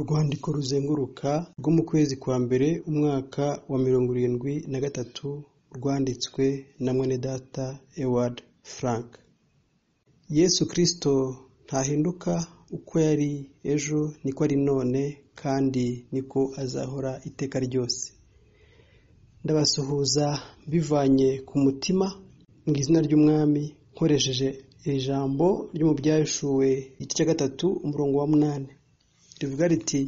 Urwandiko ruzenguruka rwo mu kwezi kwa mbere umwaka wa mirongo irindwi na gatatu rwanditswe na Mwenedata Eward Frank. Yesu Kristo ntahinduka uko yari ejo niko ari none kandi niko azahora iteka ryose. Ndabasuhuza mbivanye ku mutima mu izina ry'Umwami nkoresheje iri jambo ryo mu igice cya gatatu umurongo wa munani rivuga riti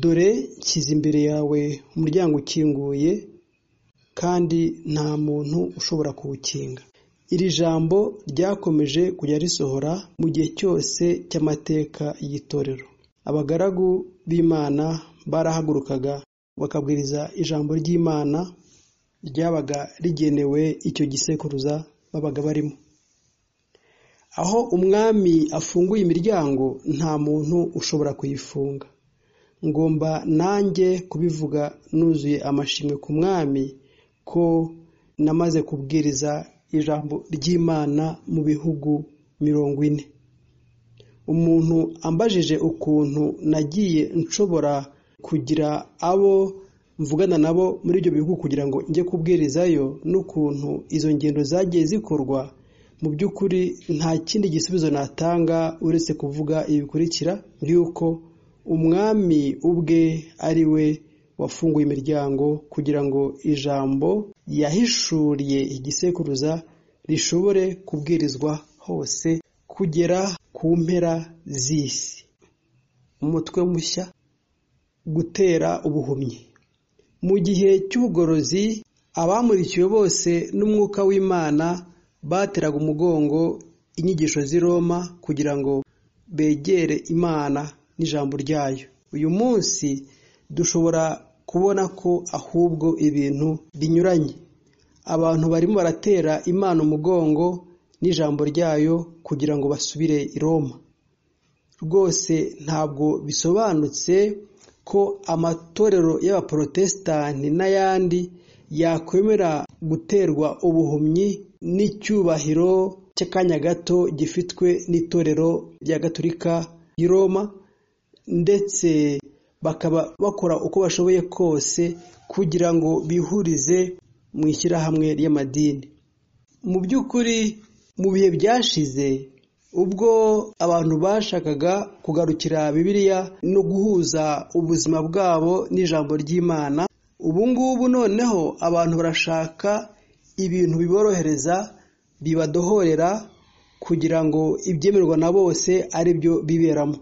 dore nshyize imbere yawe umuryango ukinguye kandi nta muntu ushobora kuwukinga. Iri jambo ryakomeje kujya risohora mu gihe cyose cy'amateka y'itorero. Abagaragu b'Imana barahagurukaga bakabwiriza ijambo ry'Imana ryabaga rigenewe icyo gisekuruza babaga barimo. Aho umwami afunguye imiryango nta muntu ushobora kuyifunga. Ngomba nanjye kubivuga nuzuye amashimwe ku mwami ko namaze kubwiriza ijambo ry'Imana mu bihugu mirongo ine. Umuntu ambajije ukuntu nagiye nshobora kugira abo mvugana nabo muri ibyo bihugu kugira ngo njye kubwirizayo n'ukuntu izo ngendo zagiye zikorwa, mu by'ukuri nta kindi gisubizo natanga uretse kuvuga ibi bikurikira yuko umwami ubwe ari we wafunguye imiryango kugira ngo ijambo yahishuriye igisekuruza rishobore kubwirizwa hose kugera ku mpera z'isi. Umutwe mushya gutera ubuhumyi. Mu gihe cy'ubugorozi abamurikiwe bose n'umwuka w'Imana bateraga umugongo inyigisho z'i Roma kugira ngo begere Imana n'ijambo ryayo. Uyu munsi dushobora kubona ko ahubwo ibintu binyuranye. Abantu barimo baratera Imana umugongo n'ijambo ryayo kugira ngo basubire i Roma. Rwose ntabwo bisobanutse ko amatorero y'abaporotesitanti n'ayandi yakwemera guterwa ubuhumyi n'icyubahiro cy'akanya gato gifitwe n'itorero rya Gatolika ry'i Roma ndetse bakaba bakora uko bashoboye kose kugira ngo bihurize mu ishyirahamwe ry'amadini. Mu by'ukuri mu bihe byashize ubwo abantu bashakaga kugarukira Bibiliya no guhuza ubuzima bwabo n'ijambo ry'Imana, ubu ngubu noneho abantu barashaka ibintu biborohereza bibadohorera kugira ngo ibyemerwa na bose ari byo biberamo.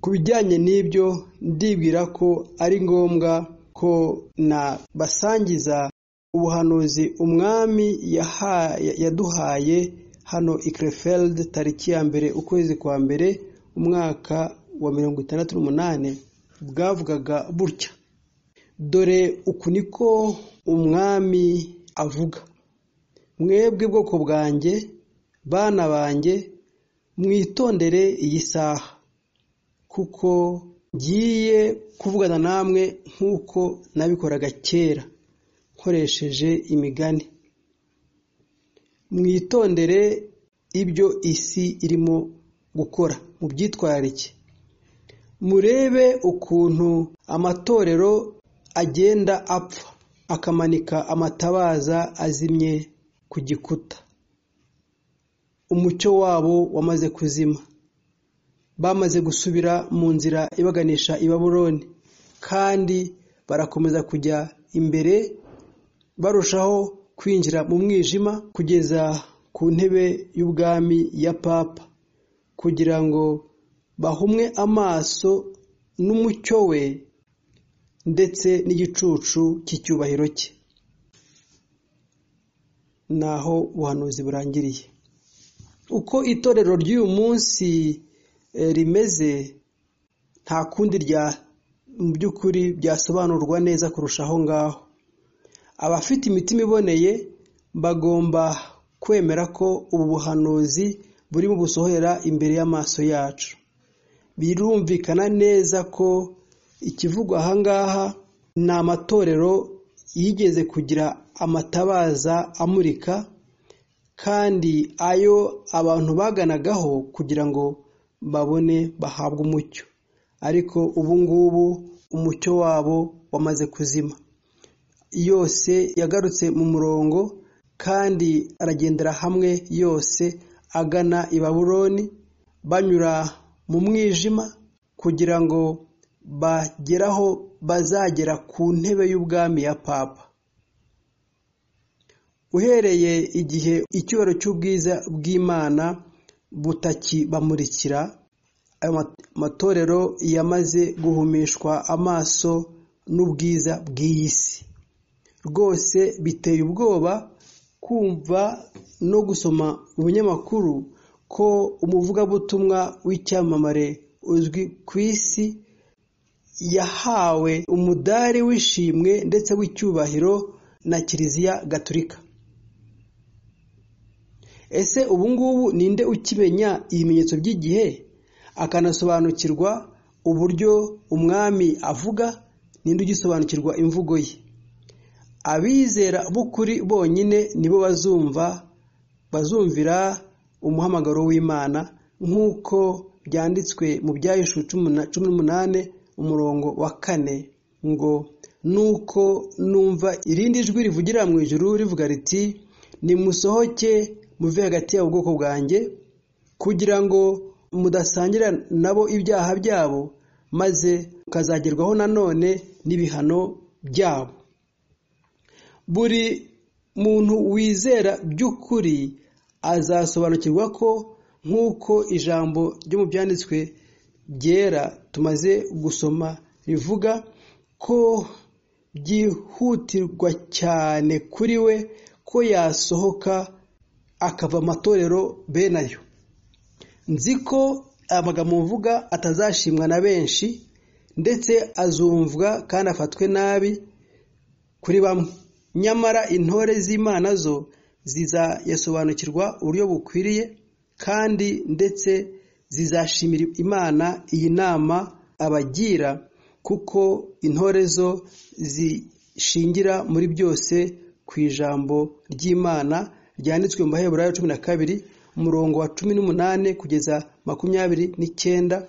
Ku bijyanye n'ibyo ndibwira ko ari ngombwa ko nabasangiza ubuhanuzi umwami yaduhaye hano i Krefeld tariki ya mbere ukwezi kwa mbere umwaka wa mirongo itandatu n'umunani bwavugaga butya dore uku niko umwami avuga. Mwebwe bwoko bwanjye bana banjye mwitondere iyi saha kuko ngiye kuvugana namwe nk'uko nabikoraga kera nkoresheje imigani. Mwitondere ibyo isi irimo gukora mubyitwararike murebe ukuntu amatorero agenda apfa. Akamanika amatabaza azimye ku gikuta. Umucyo wabo wamaze kuzima. Bamaze gusubira mu nzira ibaganisha i Babuloni kandi barakomeza kujya imbere barushaho kwinjira mu mwijima kugeza ku ntebe y'ubwami ya papa kugira ngo bahumwe amaso n'umucyo we ndetse n'igicucu cy'icyubahiro cye. Naho ubuhanuzi burangiriye. Uko itorero ry'uyu munsi rimeze nta kundi rya mu by'ukuri byasobanurwa neza kurushaho ngaho. Abafite imitima iboneye bagomba kwemera ko ubu buhanuzi burimo busohorera imbere y'amaso yacu. Birumvikana neza ko ikivugwa aha ngaha ni amatorero yigeze kugira amatabaza amurika kandi ayo abantu baganagaho kugira ngo babone bahabwe umucyo. Ariko ubu ngubu umucyo wabo wamaze kuzima. Yose yagarutse mu murongo kandi aragendera hamwe yose agana i babuloni banyura mu mwijima kugira ngo bagere aho bazagera ku ntebe y'ubwami ya papa. Uhereye igihe icyubahiro cy'ubwiza bw'imana butakibamurikira ayo matorero yamaze guhumishwa amaso n'ubwiza bw'iyi si rwose biteye ubwoba kumva no gusoma mu ko umuvugabutumwa w'icyamamare uzwi ku isi yahawe umudari w'ishimwe ndetse w'icyubahiro na kiliziya gatolika. Ese ubu ngubu ninde ukimenya ibimenyetso by'igihe? Akanasobanukirwa uburyo umwami avuga ninde ugisobanukirwa imvugo ye. Abizera b'ukuri bonyine nibo bazumva bazumvira umuhamagaro w'imana nk'uko byanditswe mu byahishuwe cumi n'umunani umurongo wa kane ngo nuko numva irindi jwi rivugira mu ijuru rivuga riti nimusohoke muve hagati y'abo bwoko bwanjye kugira ngo mudasangira nabo ibyaha byabo maze mukazagerwaho nanone n'ibihano byabo buri muntu wizera by'ukuri azasobanukirwa ko nk'uko ijambo ryo mu byanditswe byera tumaze gusoma rivuga ko byihutirwa cyane kuri we ko yasohoka akava amatorero bene ayo nzi ko amagambo mvuga atazashimwa na benshi ndetse azumvwa kandi afatwe nabi kuri bamwe. Nyamara intore z'imana zo zizayasobanukirwa uburyo bukwiriye kandi ndetse zizashimira imana iyi nama abagira kuko intore zo zishingira muri byose ku ijambo ry'imana ryanditswe mu baheburayo cumi na kabiri umurongo wa cumi n'umunani kugeza makumyabiri n'icyenda.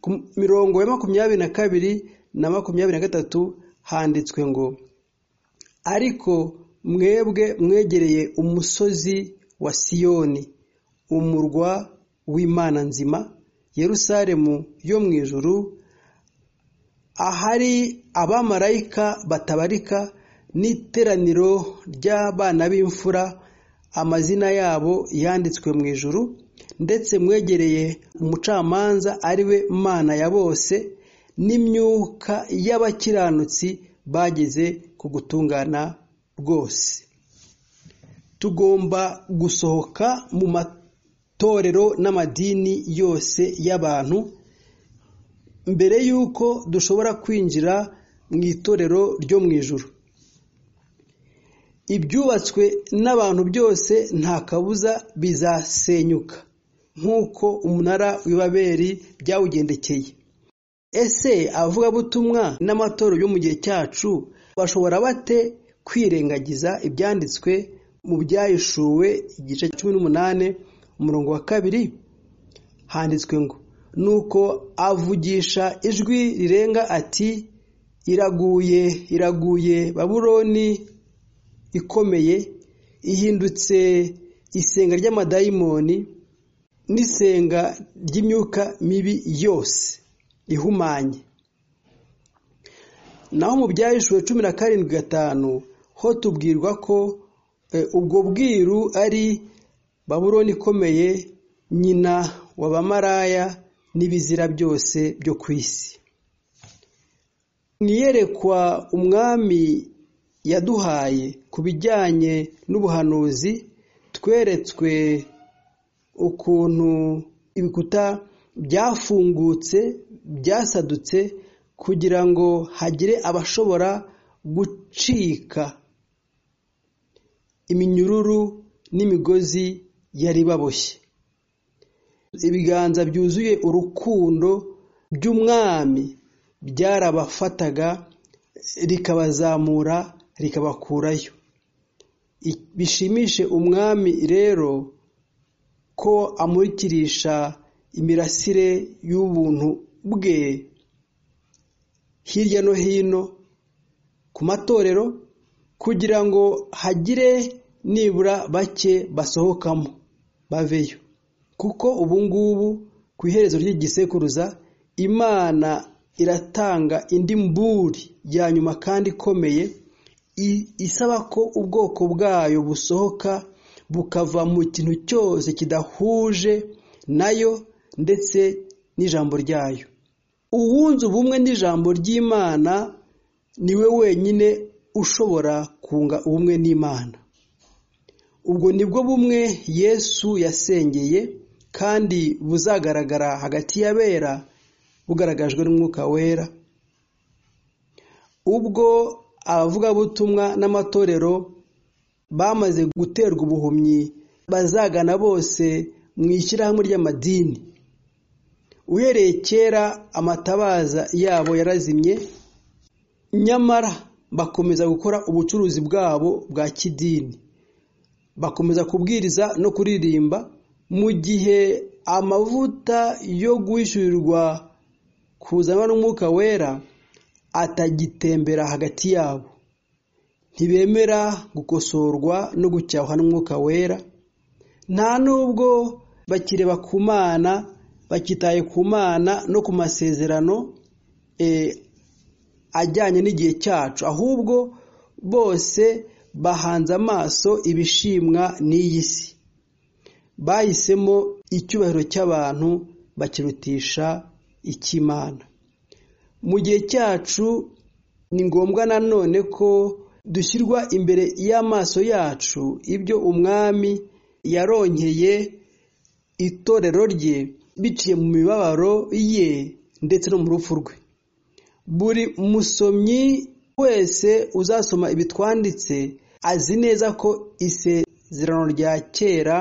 Ku mirongo ya makumyabiri na kabiri na makumyabiri na gatatu handitswe ngo ariko mwebwe mwegereye umusozi wa siyoni umurwa w'imana nzima yerusalemu yo mu ijuru ahari abamarayika batabarika n'iteraniro ry'abana b'imfura amazina yabo yanditswe mu ijuru ndetse mwegereye umucamanza ari we mana ya bose n'imyuka y'abakiranutsi bageze ku gutungana rwose. Tugomba gusohoka mu matorero n'amadini yose y'abantu mbere y'uko dushobora kwinjira mu itorero ryo mu ijuru. Ibyubatswe n'abantu byose nta kabuza bizasenyuka nk'uko umunara w'ibaberi byawugendekeye. Ese abavugabutumwa n'amatorero yo mu gihe cyacu bashobora bate kwirengagiza ibyanditswe mu byahishuwe igice cumi n'umunani umurongo wa kabiri handitswe ngo nuko avugisha ijwi rirenga ati iraguye iraguye babuloni ikomeye ihindutse isenga ry'amadayimoni n'isenga ry'imyuka mibi yose ihumanye. Naho mu byahishuwe cumi na karindwi gatanu ho tubwirwa ko ubwo bwiru ari babuloni ikomeye nyina w'abamaraya n'ibizira byose byo ku isi. Niyerekwa umwami yaduhaye ku bijyanye n'ubuhanuzi tweretswe ukuntu ibikuta byafungutse byasadutse kugira ngo hagire abashobora gucika iminyururu n'imigozi yari baboshye. Ibiganza byuzuye urukundo by'umwami byarabafataga rikabazamura rikabakurayo. Bishimishe umwami rero ko amurikirisha imirasire y'ubuntu bwe hirya no hino ku matorero kugira ngo hagire nibura bake basohokamo. Baveyo. Kuko ubu ngubu ku iherezo ry'igisekuruza imana iratanga indi mburi ya nyuma kandi ikomeye isaba ko ubwoko bwayo busohoka bukava mu kintu cyose kidahuje na yo ndetse n'ijambo ryayo. Uwunze ubumwe n'ijambo ry'imana ni we wenyine ushobora kunga ubumwe n'imana. Ubwo ni bwo bumwe yesu yasengeye kandi buzagaragara hagati y'abera bugaragajwe n'umwuka wera. Ubwo abavugabutumwa n'amatorero bamaze guterwa ubuhumyi bazagana bose mu ishyirahamwe ry'amadini. Uhereye kera amatabaza yabo yarazimye nyamara bakomeza gukora ubucuruzi bwabo bwa kidini. Bakomeza kubwiriza no kuririmba mu gihe amavuta yo guhishurirwa kuzanwa n'umwuka wera atagitembera hagati yabo. Ntibemera gukosorwa no gucyahwa n'umwuka wera. Nta nubwo bakireba ku mana bakitaye ku mana no ku masezerano ajyanye n'igihe cyacu. Ahubwo bose bahanze amaso ibishimwa n'iyi si. Bahisemo icyubahiro cy'abantu bakirutisha icy'imana mu gihe cyacu ni ngombwa nanone ko dushyirwa imbere y'amaso yacu ibyo umwami yaronkeye itorero rye biciye mu mibabaro ye ndetse no mu rupfu rwe. Buri musomyi wese uzasoma ibitwanditse azi neza ko isezerano rya kera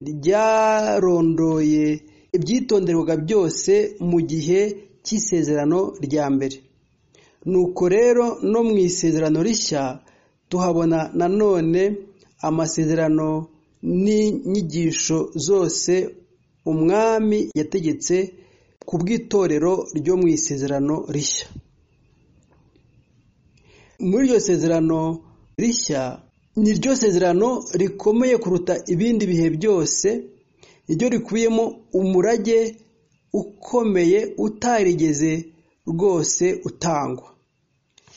ryarondoye ibyitonderwaga byose mu gihe cy'isezerano rya mbere. Nuko rero no mu isezerano rishya tuhabona nanone amasezerano n'inyigisho zose umwami yategetse ku bw'itorero ryo mu isezerano rishya. Muri iryo sezerano rishya ni ryo sezerano rikomeye kuruta ibindi bihe byose niryo rikubiyemo umurage ukomeye utarigeze rwose utangwa.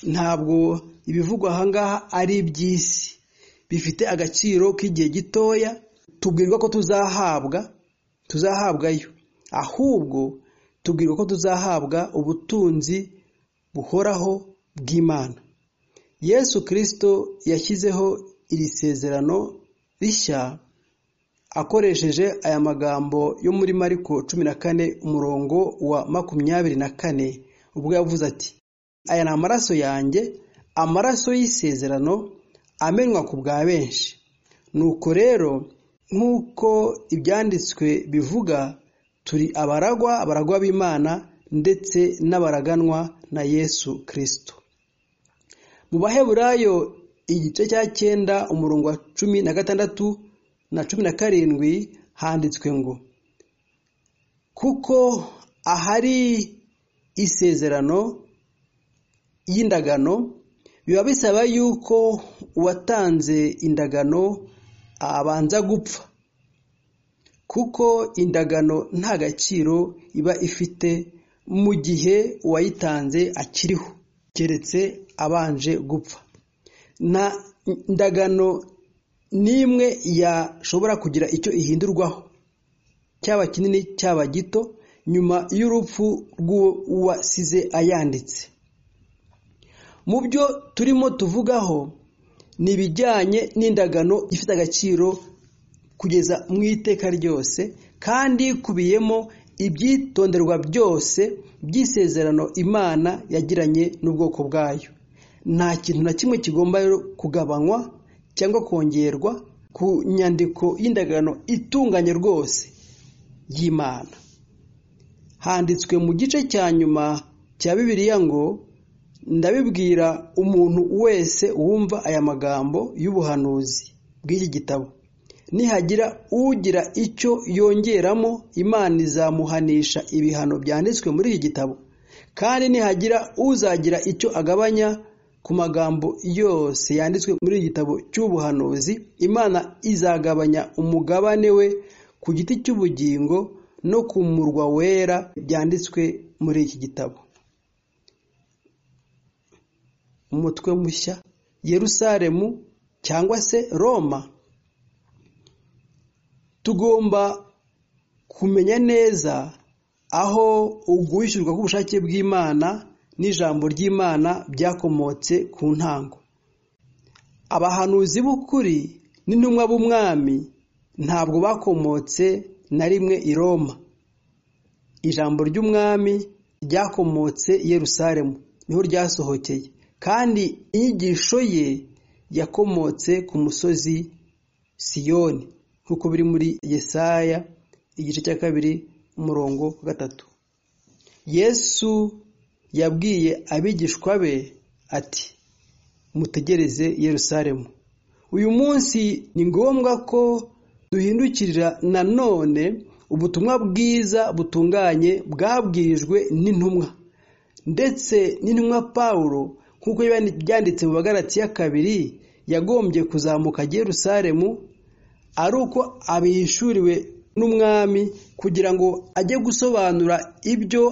Ntabwo ibivugwa ahangaha ari iby'isi. Bifite agaciro k'igihe gitoya tubwirwa ko tuzahabwa tuzahabwayo. Ahubwo tubwirwa ko tuzahabwa ubutunzi buhoraho bw'imana. Yesu kirisito yashyizeho iri sezerano rishya akoresheje aya magambo yo muri mariko cumi na kane umurongo wa makumyabiri na kane ubwo yavuze ati aya ni amaraso yanjye amaraso y'isezerano amenywa ku bwa benshi. Nuko rero nk'uko ibyanditswe bivuga turi abaragwa abaragwa b'imana ndetse n'abaraganwa na yesu kirisito mu baheburayo igice cya cyenda umurongo wa cumi na gatandatu na cumi na karindwi handitswe ngo kuko ahari isezerano y'indagano biba bisaba yuko uwatanze indagano abanza gupfa. Kuko indagano nta gaciro iba ifite mu gihe uwayitanze akiriho. Keretse abanje gupfa. Nta ndagano n'imwe yashobora kugira icyo ihindurwaho. Cyaba kinini cyaba gito nyuma y'urupfu rw'uwasize ayanditse. Mu byo turimo tuvugaho ni ibijyanye n'indagano ifite agaciro kugeza mu iteka ryose kandi ikubiyemo ibyitonderwa byose by'isezerano imana yagiranye n'ubwoko bwayo. Nta kintu na kimwe kigomba kugabanywa cyangwa kongerwa ku nyandiko y'indagano itunganye rwose y'imana. Handitswe mu gice cya nyuma cya bibiliya ngo ndabibwira umuntu wese wumva aya magambo y'ubuhanuzi bw'iki gitabo. Nihagira ugira icyo yongeramo imana izamuhanisha ibihano byanditswe muri iki gitabo. Kandi nihagira uzagira icyo agabanya ku magambo yose yanditswe muri iki gitabo cy'ubuhanuzi imana izagabanya umugabane we ku giti cy'ubugingo no ku murwa wera byanditswe muri iki gitabo. Umutwe mushya yerusalemu cyangwa se roma? Tugomba kumenya neza aho uguhishyurwa k'ubushake bw'imana n'ijambo ry'imana byakomotse ku ntango. Abahanuzi b'ukuri n'intumwa b'umwami ntabwo bakomotse na rimwe i roma. Ijambo ry'umwami ryakomotse i yerusalemu ni ho ryasohokeye. Kandi inyigisho ye yakomotse ku musozi siyoni nk'uko biri muri yesaya igice cya kabiri umurongo wa gatatu. Yesu yabwiye abigishwa be ati mutegereze yerusalemu. Uyu munsi ni ngombwa ko duhindukirira nanone ubutumwa bwiza butunganye bwabwirijwe n'intumwa. Ndetse n'intumwa pawulo nk'uko byanditse mu bagaratiya kabiri yagombye kuzamuka Yerusalemu ari uko abihishuriwe n'umwami kugira ngo ajye gusobanura ibyo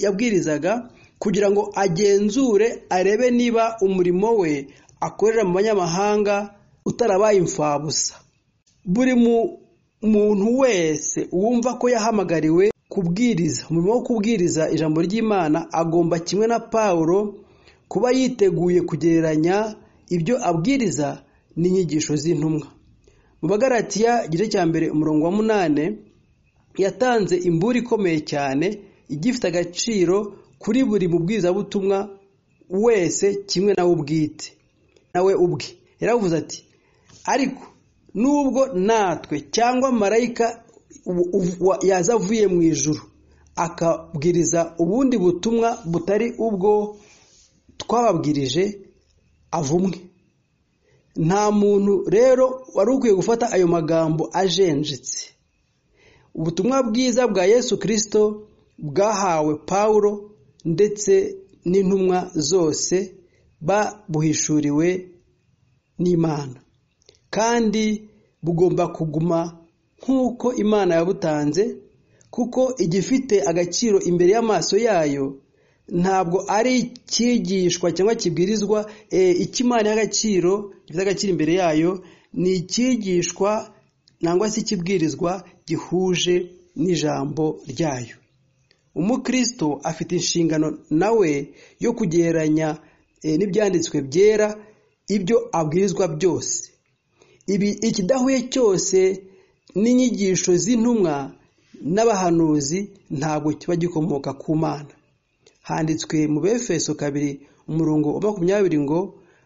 yabwirizaga kugira ngo agenzure arebe niba umurimo we akorera mu banyamahanga utarabaye imfabusa buri muntu wese wumva ko yahamagariwe kubwiriza umurimo wo kubwiriza ijambo ry'imana agomba kimwe na pawulo kuba yiteguye kugereranya ibyo abwiriza n'inyigisho z'intumwa. Mu bagaratiya igice cya mbere umurongo wa munani yatanze imburi ikomeye cyane igifite agaciro kuri buri mubwirizabutumwa wese kimwe nawe ubwite. Nawe ubwe. Yaravuze ati ariko nubwo natwe cyangwa marayika yaza avuye mu ijuru akabwiriza ubundi butumwa butari ubwo twababwirije avumwe nta muntu rero wari ukwiye gufata ayo magambo ajenjetse. Ubutumwa bwiza bwa yesu kirisito bwahawe pawulo ndetse n'intumwa zose babuhishuriwe n'imana. Kandi bugomba kuguma nk'uko imana yabutanze kuko igifite agaciro imbere y'amaso yayo ntabwo ari icyigishwa cyangwa kibwirizwa icyo imana y'agaciro gifite agaciro imbere yayo ni icyigishwa nangwa se ikibwirizwa gihuje n'ijambo ryayo. Umukristo afite inshingano nawe yo kugereranya n'ibyanditswe byera ibyo abwirizwa byose. Ibi ikidahuye cyose n'inyigisho z'intumwa n'abahanuzi ntabwo kiba gikomoka ku mana. Handitswe mu befeso kabiri umurongo wa makumyabiri ngo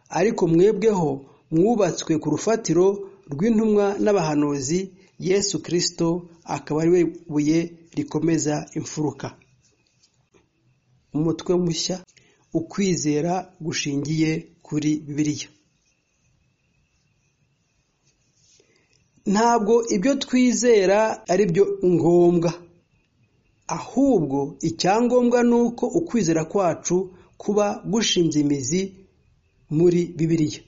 ariko mwebweho mwubatswe ku rufatiro rw'intumwa n'abahanuzi yesu kirisito akaba ari we buye rikomeza imfuruka. Umutwe mushya ukwizera gushingiye kuri bibiliya. Ntabwo ibyo twizera ari byo ngombwa ahubwo icyangombwa ni uko ukwizera kwacu kuba gushinze imizi muri bibiliya.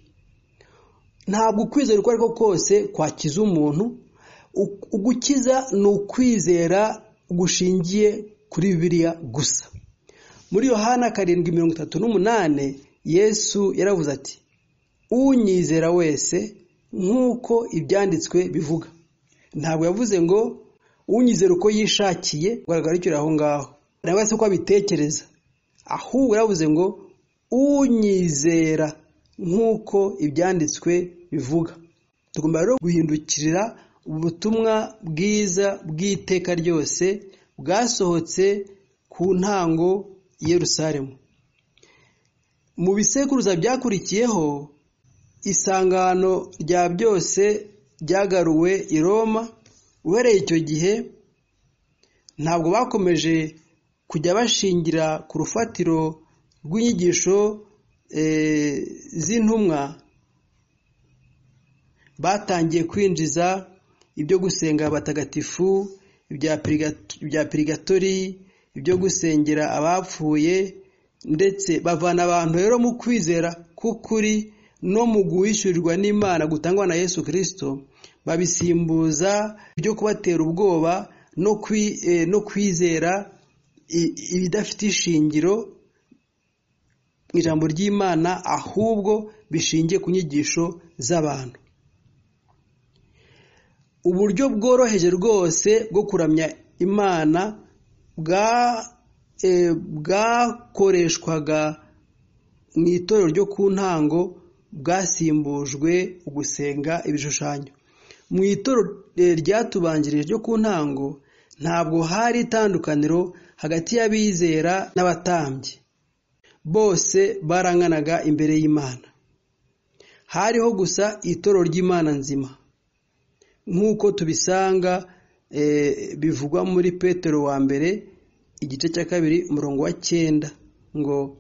Ntabwo ukwizera uko ariko kose kwakiza umuntu ugukiza ni ukwizera gushingiye kuri bibiliya gusa. Muri yohana karindwi mirongo itatu n'umunani yesu yaravuze ati unyizera wese nk'uko ibyanditswe bivuga. Ntabwo yavuze ngo unyizera uko yishakiye ugaragara aho ngaho. Nawe se uko abitekereza. Ahubwo yaravuze ngo unyizera nk'uko ibyanditswe bivuga. Tugomba rero guhindukirira ubutumwa bwiza bw'iteka ryose bwasohotse ku ntango Yerusalemu. Mu bisekuruza byakurikiyeho isangano rya byose ryagaruwe i Roma uhereye icyo gihe ntabwo bakomeje kujya bashingira ku rufatiro rw'inyigisho z'intumwa. Batangiye kwinjiza ibyo gusenga abatagatifu ibya pirigatori ibyo gusengera abapfuye ndetse bavana abantu rero mu kwizera k'ukuri no mu guhishurirwa n'imana gutangwa na yesu kirisito babisimbuza ibyo kubatera ubwoba no kwizera ibidafite ishingiro mu ijambo ry'imana ahubwo bishingiye ku nyigisho z'abantu. Uburyo bworoheje rwose bwo kuramya imana bwakoreshwaga mu itorero ryo ku ntango bwasimbujwe ugusenga ibishushanyo. Mu itorero ryatubanjirije ryo ku ntango ntabwo hari itandukaniro hagati y'abizera n'abatambyi. Bose baranganaga imbere y'imana. Hariho gusa itorero ry'imana nzima. Nk'uko tubisanga bivugwa muri petero wa mbere igice cya kabiri umurongo wa cyenda. Ngo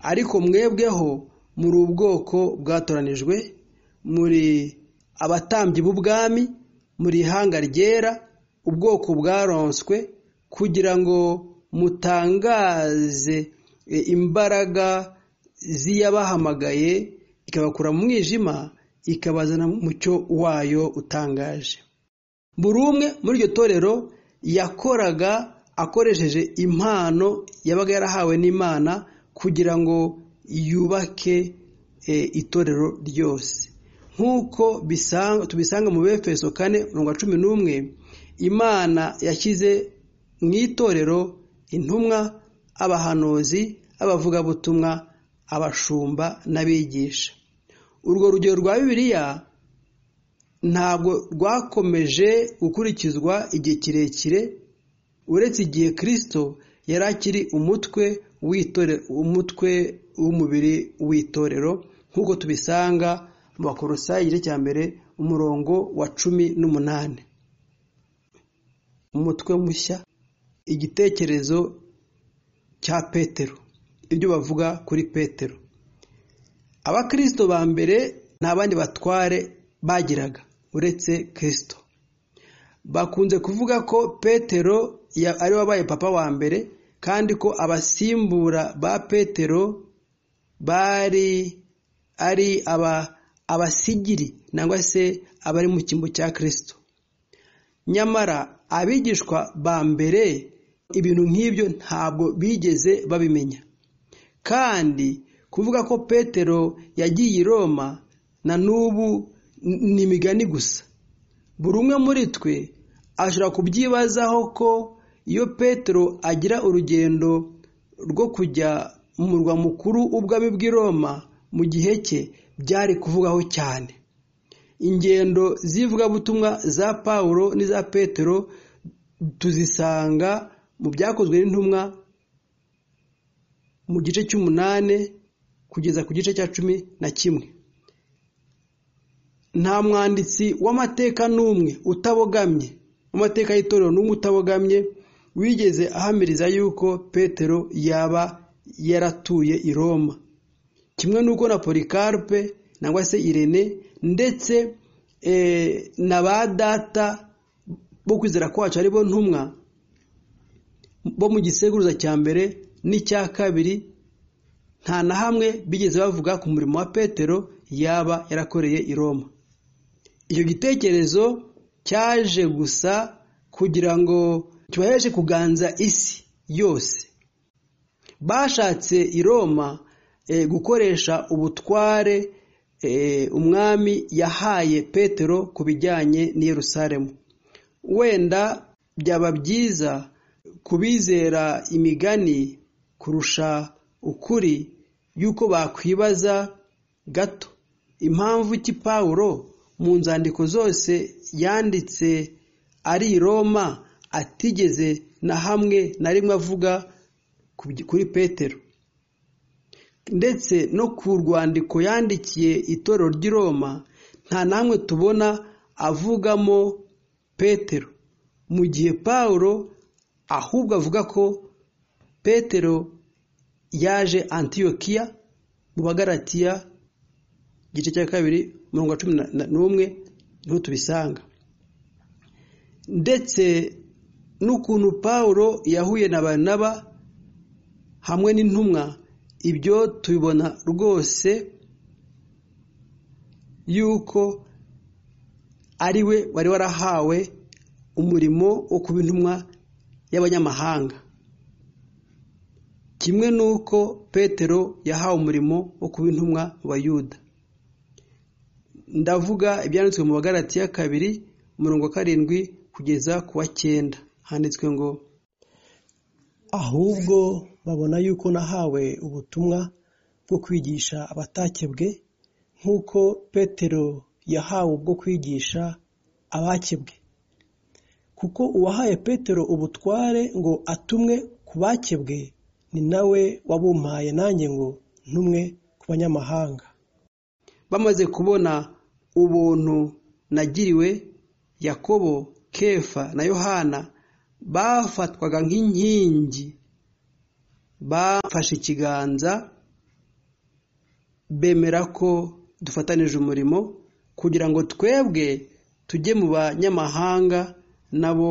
ariko mwebweho muri ubwoko bwatoranijwe muri abatambyi b'ubwami muri ihanga ryera ubwoko bwaronswe kugira ngo mutangaze imbaraga z'iyabahamagaye ikabakura mu mwijima ikabazana mu mucyo wayo utangaje. Buri umwe muri iryo torero yakoraga akoresheje impano yabaga yarahawe n'imana kugira ngo yubake itorero ryose. Nk'uko tubisanga mu befeso kane mirongo cumi n'umwe imana yashyize mu itorero intumwa abahanuzi abavugabutumwa abashumba n'abigisha. Urwo rugero rwa bibiliya ntabwo rwakomeje gukurikizwa igihe kirekire uretse igihe kirisito yari akiri umutwe umutwe w'umubiri w'itorero nk'uko tubisanga mu bakorosayi igice cya mbere umurongo wa cumi n'umunani. Umutwe mushya igitekerezo cya petero. Ibyo bavuga kuri petero. Abakirisito ba mbere nta bandi batware bagiraga uretse kirisito bakunze kuvuga ko petero ari wabaye papa wa mbere kandi ko abasimbura ba petero bari ari abasigiri nangwa se abari mu cyimbo cya kirisito nyamara abigishwa ba mbere ibintu nk'ibyo ntabwo bigeze babimenya. Kandi kuvuga ko petero yagiye i roma na n'ubu ni imigani gusa. Buri umwe muri twe ashobora kubyibazaho ko iyo petero agira urugendo rwo kujya mu murwa mukuru ubwabi bw'i roma mu gihe cye byari kuvugaho cyane. Ingendo z'ivugabutumwa za pawulo n'iza petero tuzisanga mu byakozwe n'intumwa mu gice cy'umunani kugeza ku gice cya cumi na kimwe. Nta mwanditsi w'amateka n'umwe utabogamye w'amateka y'itorero n'umwe utabogamye wigeze ahamiriza yuko petero yaba yaratuye i roma. Kimwe n'uko na polikarpe nangwa se irene ndetse na ba data bo kwizera kwacu ari bo ntumwa bo mu gisekuruza cya mbere n'icya kabiri nta na hamwe bigeze bavuga ku murimo wa petero yaba yarakoreye i roma. Icyo gitekerezo cyaje gusa kugira ngo kibaheshe kuganza isi yose. Bashatse i roma gukoresha ubutware umwami yahaye petero ku bijyanye n'i Yerusalemu. Wenda byaba byiza kubizera imigani kurusha ukuri y'uko bakwibaza gato. Impamvu ki pawulo mu nzandiko zose yanditse ari i roma atigeze na hamwe na rimwe avuga kuri petero? Ndetse no ku rwandiko yandikiye itorero ry'i roma nta namwe tubona avugamo petero. Mu gihe pawulo ahubwo avuga ko petero yaje antiyokiya mu bagaratiya igice cya kabiri mirongo cumi n'umwe ni ho tubisanga. Ndetse n'ukuntu pawulo yahuye na barinaba hamwe n'intumwa ibyo tubibona rwose yuko ari we wari warahawe umurimo wo kuba intumwa y'abanyamahanga. Kimwe n'uko petero yahawe umurimo wo kuba intumwa mu bayuda. Ndavuga ibyanditswe mu bagarati ya kabiri umurongo wa karindwi kugeza ku wa cyenda. Handitswe ngo ahubwo babona yuko nahawe ubutumwa bwo kwigisha abatakebwe nk'uko petero yahawe ubwo kwigisha abakebwe. Kuko uwahaye petero ubutware ngo atumwe ku bakebwe ni nawe wabumpaye nanjye ngo ntumwe ku banyamahanga. Bamaze kubona ubuntu nagiriwe yakobo kefa na yohana bafatwaga nk'inkingi. Bafashe ikiganza bemera ko dufatanije umurimo kugira ngo twebwe tujye mu banyamahanga nabo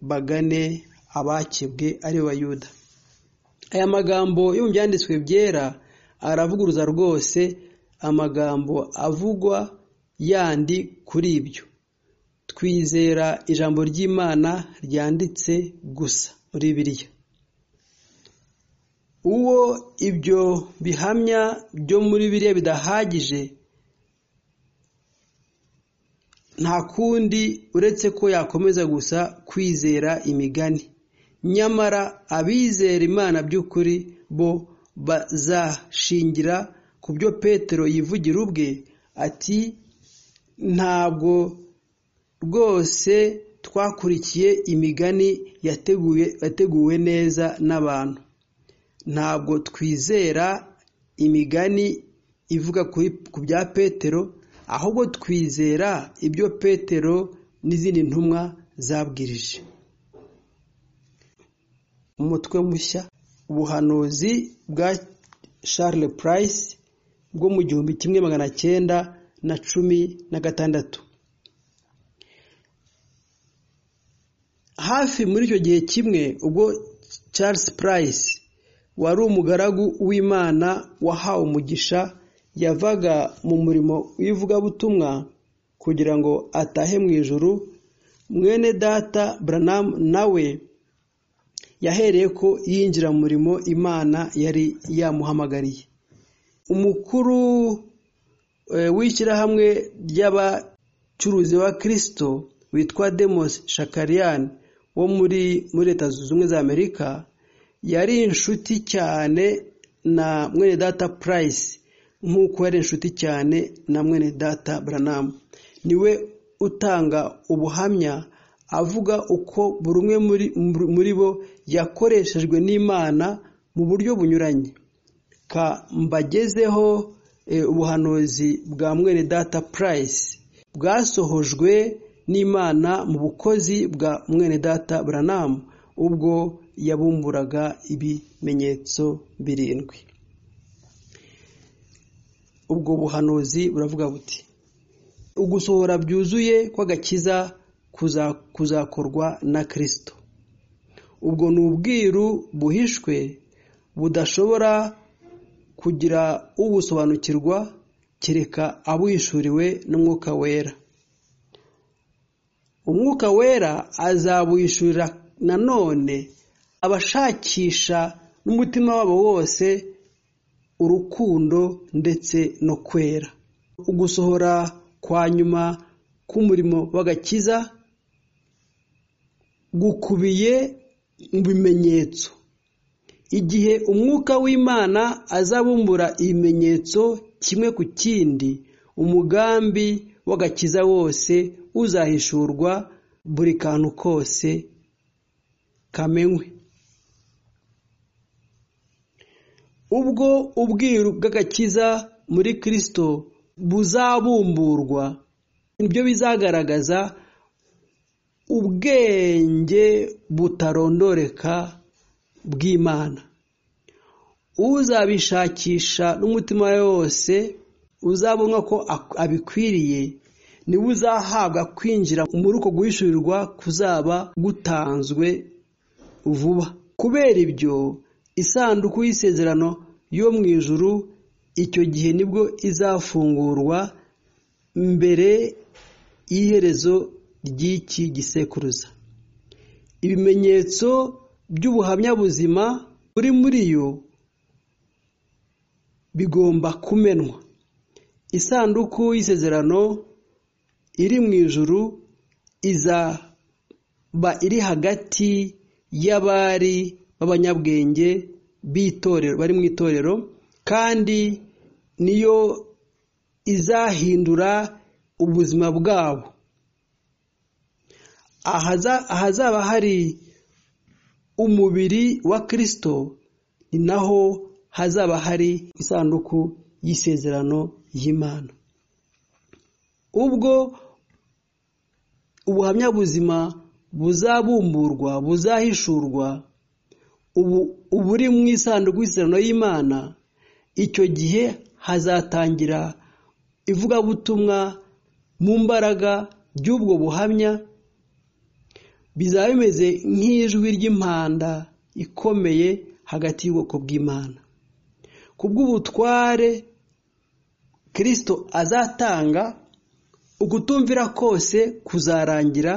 bagane abakebwe ari bayuda. Aya magambo yo mu byanditswe byera aravuguruza rwose amagambo avugwa yandi kuri ibyo. Twizera ijambo ry'imana ryanditse gusa muri biriya uwo ibyo bihamya byo muri biriya bidahagije nta kundi uretse ko yakomeza gusa kwizera imigani. Nyamara abizera imana by'ukuri bo bazashingira ku byo petero yivugira ubwe ati ntabwo rwose twakurikiye imigani yateguwe neza n'abantu. Ntabwo twizera imigani ivuga ku bya petero ahubwo twizera ibyo petero n'izindi ntumwa zabwirije. Umutwe mushya. Ubuhanuzi bwa Charles Price bwo mu gihumbi kimwe magana cyenda na cumi na gatandatu. Hafi muri icyo gihe kimwe ubwo Charles Price wari umugaragu w'imana wahawe umugisha yavaga mu murimo w'ivugabutumwa kugira ngo atahe mu ijuru. Mwene data Branham nawe yahereye ko yinjira mu murimo imana yari yamuhamagariye. Umukuru w'ishyirahamwe ry'abacuruzi ba kirisito witwa demos shakariyani wo muri muri leta zunze ubumwe za amerika yari inshuti cyane na mwene data purayisi nk'uko yari inshuti cyane na mwene data buranamu ni we utanga ubuhamya avuga uko buri umwe muri bo yakoreshejwe n'imana mu buryo bunyuranye. Ka mbagezeho ubuhanuzi bwa mwene data purayisi bwasohojwe n'imana mu bukozi bwa mwene data buranamu ubwo yabumburaga ibimenyetso birindwi. Ubwo buhanuzi buravuga buti ugusohora byuzuye kw'agakiza kuzakorwa na kirisito ubwo ni ubwiru buhishwe budashobora kugira ubusobanukirwa kereka abuhishuriwe n'umwuka wera. Umwuka wera azabuhishurira nanone abashakisha n'umutima wabo wose urukundo ndetse no kwera. Ugusohora kwa nyuma k'umurimo w'agakiza gukubiye mu bimenyetso. Igihe umwuka w'imana azabumbura ibimenyetso kimwe ku kindi umugambi w'agakiza wose uzahishurwa buri kantu kose kamenywe ubwo ubwiru bw'agakiza muri kirisito buzabumburwa ni byo bizagaragaza ubwenge butarondoreka bw'imana. Uzabishakisha n'umutima we wose uzabona ko abikwiriye ni we uzahabwa kwinjira muri uko guhishurirwa kuzaba gutanzwe vuba. Kubera ibyo isanduku y'isezerano yo mu ijuru icyo gihe ni bwo izafungurwa mbere y'iherezo ry'iki gisekuruza. Ibimenyetso by'ubuhamya buzima buri muri yo bigomba kumenwa. Isanduku y'isezerano iri mu ijuru izaba iri hagati y'abari b'abanyabwenge b'itorero bari mu itorero kandi niyo izahindura ubuzima bwabo. Ahazaba hari umubiri wa kirisito ni naho hazaba hari isanduku y'isezerano y'imana. Ubwo ubuhamya buzima buzabumburwa buzahishurwa uburi mu isanduku y'isezerano y'imana icyo gihe hazatangira ivugabutumwa mu mbaraga by'ubwo buhamya bizaba bimeze nk'ijwi ry'impanda ikomeye hagati y'ubwoko bw'imana. Ku bw'ubutware kirisito azatanga ukutumvira kose kuzarangira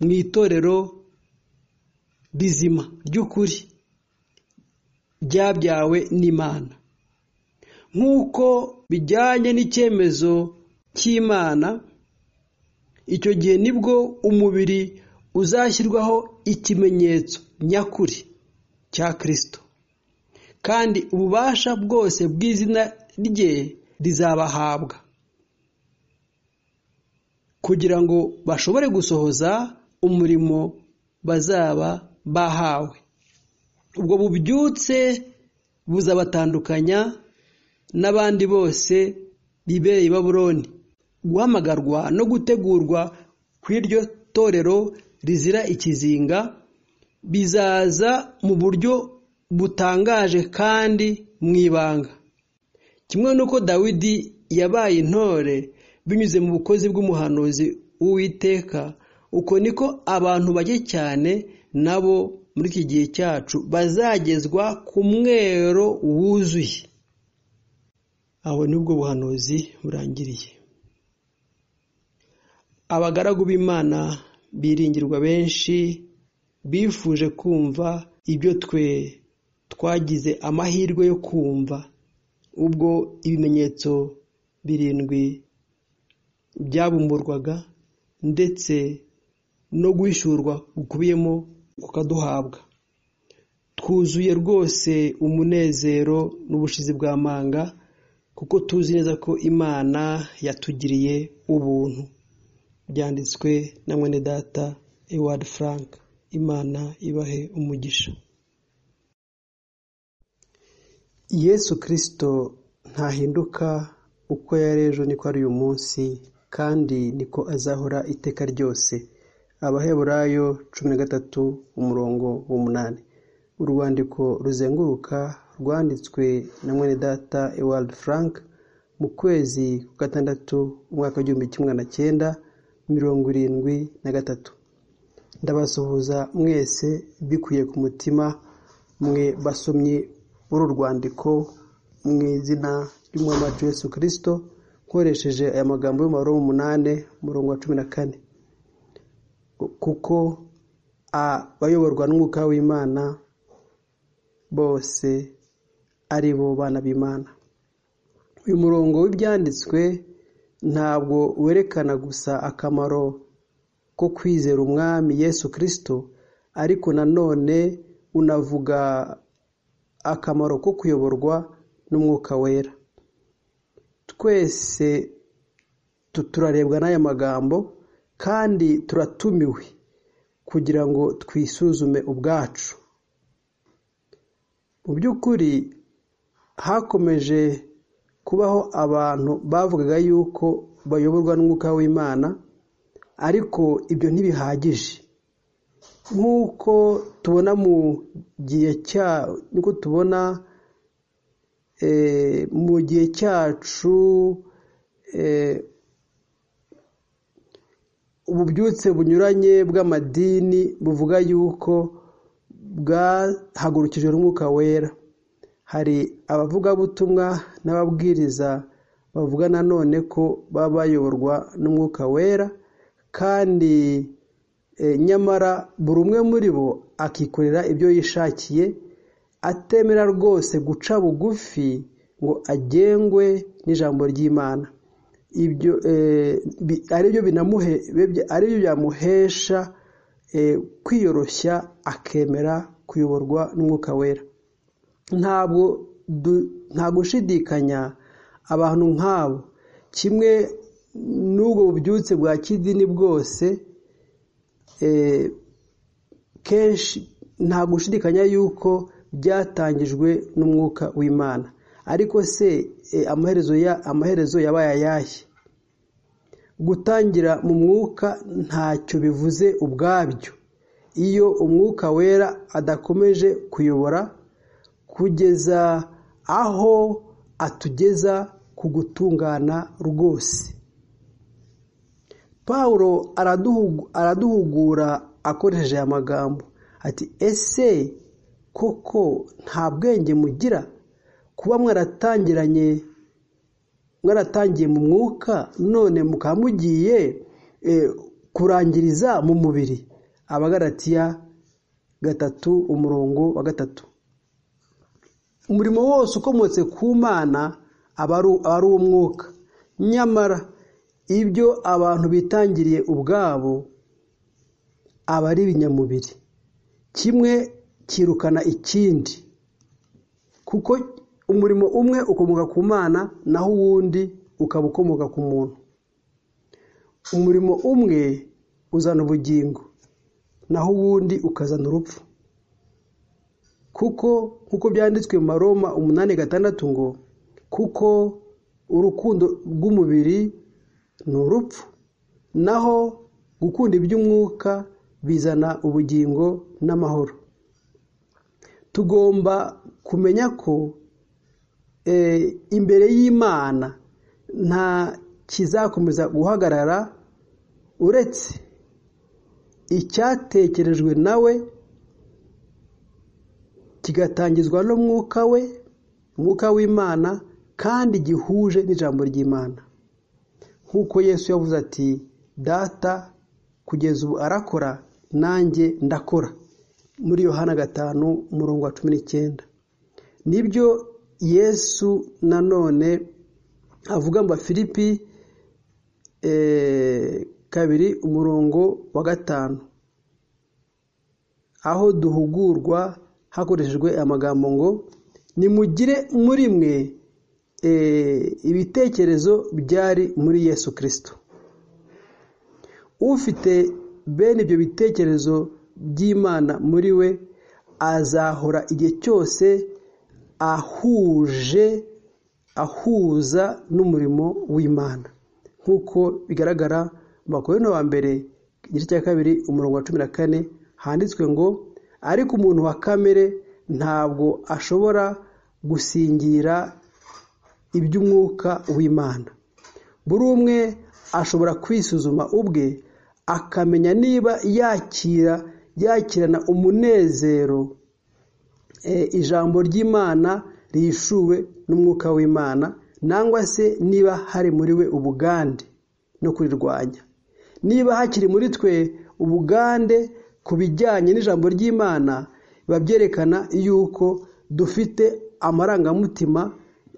mu itorero rizima ry'ukuri ryabyawe n'imana. Nk'uko bijyanye n'icyemezo cy'imana icyo gihe ni bwo umubiri uzashyirwaho ikimenyetso nyakuri cya kirisito kandi ububasha bwose bw'izina rye rizabahabwa. Kugira ngo bashobore gusohoza umurimo bazaba bahawe. Ubwo bubyutse buzabatandukanya n'abandi bose bibereye i baburoni guhamagarwa no gutegurwa kw'iryo torero rizira ikizinga bizaza mu buryo butangaje kandi mu ibanga. Kimwe n'uko dawidi yabaye intore binyuze mu bukozi bw'umuhanuzi w'uwiteka uko niko abantu bake cyane nabo muri iki gihe cyacu bazagezwa ku mwero wuzuye. Aho ni bwo buhanuzi burangiriye. Abagaragu b'imana biringirwa benshi bifuje kumva ibyo twe twagize amahirwe yo kumva. Ubwo ibimenyetso birindwi byabumburwaga ndetse no guhishurwa gukubiyemo kukaduhabwa. Twuzuye rwose umunezero n'ubushizi bw'amanga kuko tuzi neza ko imana yatugiriye ubuntu. Byanditswe na mwene data Eward Frank imana ibahe umugisha. Yesu kirisito ntahinduka uko yari ejo niko ari uyu munsi kandi niko azahora iteka ryose. Abaheburayo cumi na gatatu umurongo w'umunani. Urwandiko ruzenguruka rwanditswe na mwene data Ewald Frank mu kwezi kwa gatandatu umwaka w'igihumbi kimwe magana cyenda mirongo irindwi na gatatu. Ndabasuhuza mwese bikuye ku mutima mwe basomyi b'uru rwandiko mu izina ry'umwami wacu Yesu kirisito nkoresheje aya magambo y'umubare w'umunani umurongo wa cumi na kane. Kuko abayoborwa n'umwuka w'imana bose ari bo bana b'imana. Uyu murongo w'ibyanditswe ntabwo werekana gusa akamaro ko kwizera umwami yesu kirisito ariko nanone unavuga akamaro ko kuyoborwa n'umwuka wera. Twese turarebwa n'aya magambo kandi turatumiwe kugira ngo twisuzume ubwacu. Mu by'ukuri hakomeje kubaho abantu bavugaga yuko bayoborwa n'umwuka w'imana ariko ibyo ntibihagije. Nk'uko tubona mu gihe cya nk'uko tubona mu gihe cyacu ububyutse bunyuranye bw'amadini buvuga yuko bwahagurukijwe n'umwuka wera. Hari abavugabutumwa n'ababwiriza bavuga nanone ko baba bayoborwa n'umwuka wera kandi nyamara buri umwe muri bo akikorera ibyo yishakiye atemera rwose guca bugufi ngo agengwe n'ijambo ry'imana. Ibyo ari byo ari byo byamuhesha kwiyoroshya akemera kuyoborwa n'umwuka wera. Nta gushidikanya abantu nk'abo. Kimwe n'ubwo bubyutse bwa kidini bwose kenshi nta gushidikanya yuko byatangijwe n'umwuka w'imana. Ariko se amaherezo yabaye ayahe? Gutangira mu mwuka ntacyo bivuze ubwabyo. Iyo umwuka wera adakomeje kuyobora kugeza aho atugeza ku gutungana rwose. Pawulo araduhugura akoresheje aya magambo. Ati ese koko nta bwenge mugira? Kuba mwaratangiranye mwaratangiye mu mwuka none mukaba mugiye kurangiriza mu mubiri. Abagaratiya gatatu umurongo wa gatatu. Umurimo wose ukomotse ku mana aba ari uw'umwuka nyamara ibyo abantu bitangiriye ubwabo aba ari ibinyamubiri. Kimwe kirukana ikindi. Kuko umurimo umwe ukomoka ku mana naho uwundi ukaba ukomoka ku muntu. Umurimo umwe uzana ubugingo naho uwundi ukazana urupfu. Kuko nk'uko byanditswe mu maroma umunani gatandatu ngo kuko urukundo rw'umubiri ni urupfu. Naho gukunda iby'umwuka bizana ubugingo n'amahoro. Tugomba kumenya ko imbere y'imana nta kizakomeza guhagarara uretse icyatekerejwe nawe kigatangizwa n'umwuka we umwuka w'imana kandi gihuje n'ijambo ry'imana. Nk'uko yesu yavuze ati data kugeza ubu arakora nanjye ndakora. Muri yohana gatanu umurongo wa cumi n'icyenda. Nibyo yesu nanone avuga ngo filipi kabiri umurongo wa gatanu. Aho duhugurwa hakoreshejwe amagambo ngo nimugire muri mwe ibitekerezo byari muri yesu kirisito ufite bene ibyo bitekerezo by'imana muri we azahora igihe cyose ahuje ahuza n'umurimo w'imana. Nk'uko bigaragara mu bakorino wa mbere igice cya kabiri umurongo wa cumi na kane handitswe ngo ariko umuntu wa kamere ntabwo ashobora gusingira iby'umwuka w'imana. Buri umwe ashobora kwisuzuma ubwe akamenya niba yakira yakirana umunezero ijambo ry'imana rihishuwe n'umwuka w'imana nangwa se niba hari muri we ubugande no kurirwanya. Niba hakiri muri twe ubugande ku bijyanye n'ijambo ry'imana biba byerekana yuko dufite amarangamutima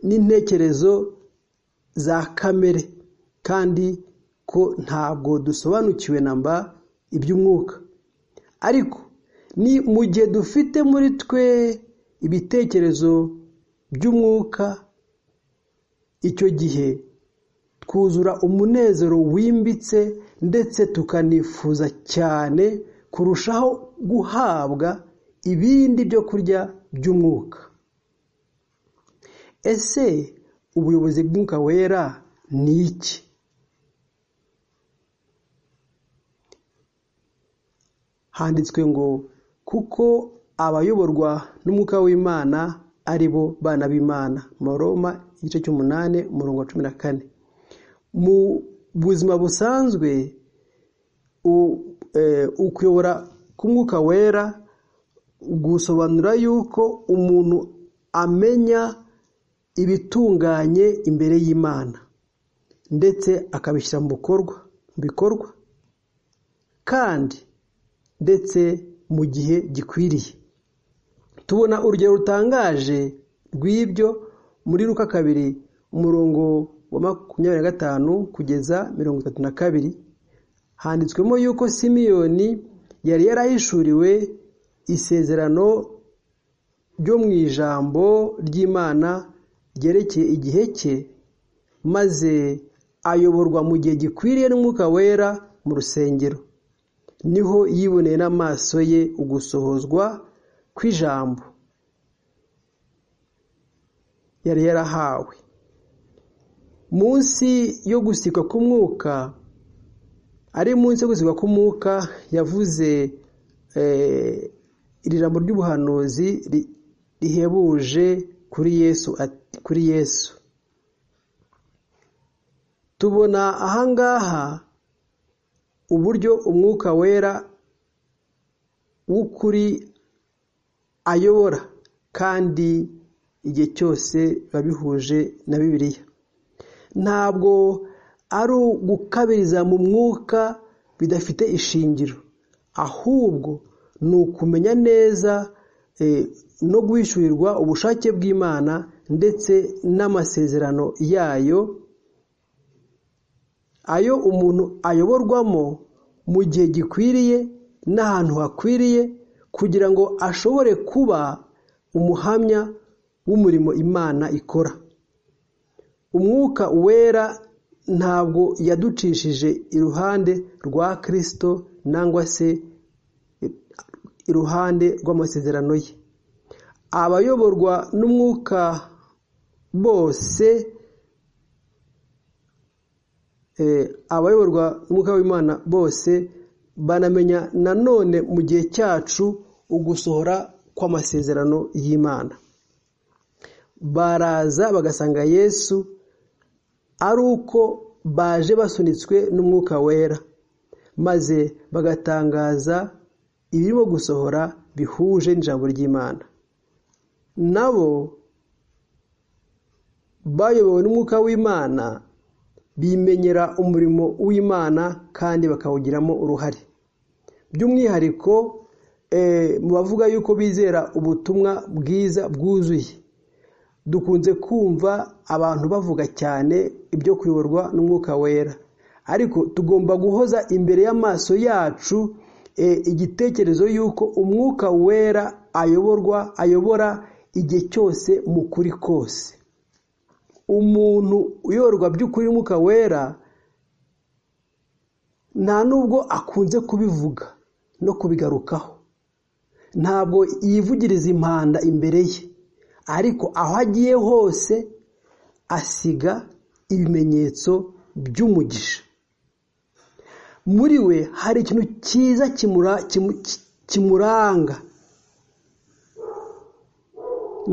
n'intekerezo za kamere kandi ko ntabwo dusobanukiwe na mba iby'umwuka. Ariko ni mu gihe dufite muri twe ibitekerezo by'umwuka icyo gihe twuzura umunezero wimbitse ndetse tukanifuza cyane kurushaho guhabwa ibindi byo kurya by'umwuka. Ese ubuyobozi bw'umwuka wera ni iki? Handitswe ngo kuko abayoborwa n'umwuka w'imana ari bo bana b'imana. Maroma igice cy'umunani umurongo wa cumi na kane. Mu buzima busanzwe ukuyobora k'umwuka wera gusobanura yuko umuntu amenya ibitunganye imbere y'imana ndetse akabishyira mu bikorwa kandi ndetse mu gihe gikwiriye. Tubona urugero rutangaje rw'ibyo muri ruka kabiri umurongo wa makumyabiri na gatanu kugeza mirongo itatu na kabiri. Handitswemo yuko simiyoni yari yarahishuriwe isezerano ryo mu ijambo ry'imana ryerekeye igihe cye maze ayoborwa mu gihe gikwiriye n'umwuka wera mu rusengero. Niho yiboneye n'amaso ye ugusohozwa kw'ijambo yari yarahawe. Munsi yo gusikwa k'umwuka ari munsi yo gusikwa k'umwuka yavuze iri jambo ry'ubuhanuzi rihebuje kuri yesu kuri yesu. Tubona ahangaha uburyo umwuka wera w'ukuri ayobora kandi igihe cyose biba bihuje na bibiliya. Ntabwo ari ugukabiriza mu mwuka bidafite ishingiro. Ahubwo ni ukumenya neza no guhishurirwa ubushake bw'imana ndetse n'amasezerano yayo ayo umuntu ayoborwamo mu gihe gikwiriye n'ahantu hakwiriye kugira ngo ashobore kuba umuhamya w'umurimo imana ikora. Umwuka wera ntabwo yaducishije iruhande rwa kirisito nangwa se iruhande rw'amasezerano ye. Abayoborwa n'umwuka bose abayoborwa n'umwuka w'imana bose banamenya nanone mu gihe cyacu ugusohora kw'amasezerano y'imana. Baraza bagasanga yesu ari uko baje basunitswe n'umwuka wera maze bagatangaza ibirimo gusohora bihuje n'ijambo ry'imana. Nabo bayobowe n'umwuka w'imana bimenyera umurimo w'imana kandi bakawugiramo uruhare. By'umwihariko mu bavuga yuko bizera ubutumwa bwiza bwuzuye. Dukunze kumva abantu bavuga cyane ibyo kuyoborwa n'umwuka wera. Ariko tugomba guhoza imbere y'amaso yacu igitekerezo y'uko umwuka wera ayoborwa ayobora igihe cyose mu kuri kose. Umuntu uyoborwa by'ukuri n'umwuka wera nta nubwo akunze kubivuga no kubigarukaho. Ntabwo yivugiriza impanda imbere ye. Ariko aho agiye hose asiga ibimenyetso by'umugisha. Muri we hari ikintu cyiza kimuranga.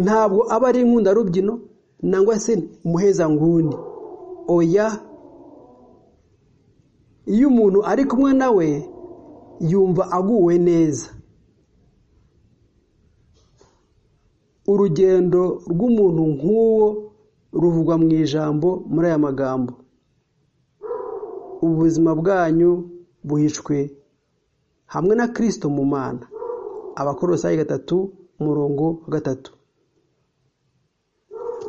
Ntabwo aba ari inkundarubyino nangwa se umuhezanguni. Oya. Iyo umuntu ari kumwe nawe yumva aguwe neza. Urugendo rw'umuntu nk'uwo ruvugwa mu ijambo muri aya magambo. Ubuzima bwanyu buhishwe hamwe na kirisito mu mana. Abakorosayi gatatu umurongo wa gatatu.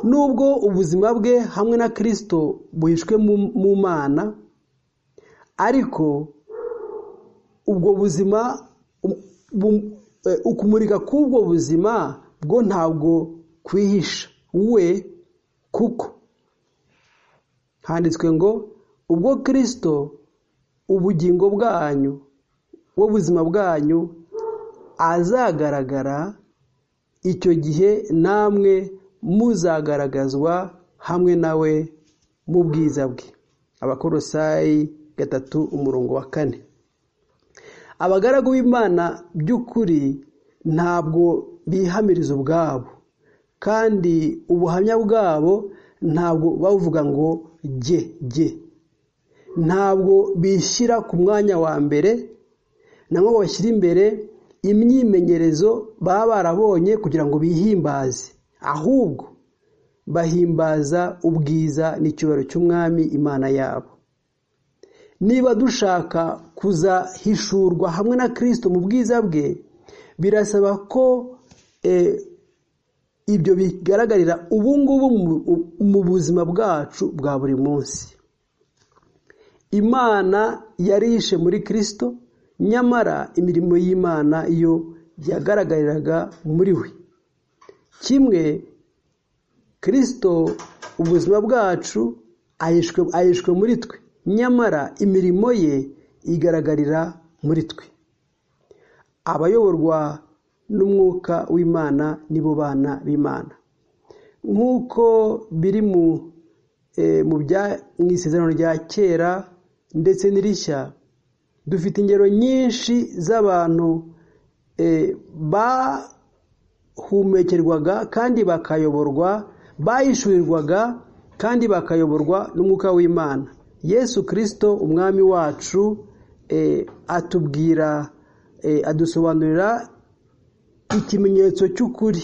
Nubwo ubuzima bwe hamwe na kirisito buhishwe mu mana ariko ubwo buzima ukumurika k'ubwo buzima bwo ntabwo kwihisha. We kuko. Handitswe ngo ubwo kirisito ubugingo bwanyu bw'ubuzima bwanyu azagaragara icyo gihe namwe muzagaragazwa hamwe nawe mu bwiza bwe. Abakorosayi gatatu umurongo wa kane. Abagaragu b'imana by'ukuri ntabwo bihamiriza ubwabo. Kandi ubuhamya bwabo ntabwo bavuga ngo jye jye ntabwo bishyira ku mwanya wa mbere nangwa ngo bashyire imbere imyimenyerezo baba barabonye kugira ngo bihimbaze. Ahubwo bahimbaza ubwiza n'icyubahiro cy'umwami imana yabo. Niba dushaka kuzahishurwa hamwe na kirisito mu bwiza bwe birasaba ko ibyo bigaragarira ubu ngubu mu buzima bwacu bwa buri munsi. Imana yarishe muri kirisito nyamara imirimo y'imana yo yagaragariraga muri we. Kimwe kirisito ubuzima bwacu ahishwe muri twe. Nyamara imirimo ye igaragarira muri twe. Abayoborwa n'umwuka w'imana nibo bana b'imana. Nk'uko biri mu isezerano rya kera ndetse n'irishya dufite ingero nyinshi z'abantu bahumekerwaga kandi bakayoborwa bahishurirwaga kandi bakayoborwa n'umwuka w'imana. Yesu kirisito umwami wacu atubwira adusobanurira ikimenyetso cy'ukuri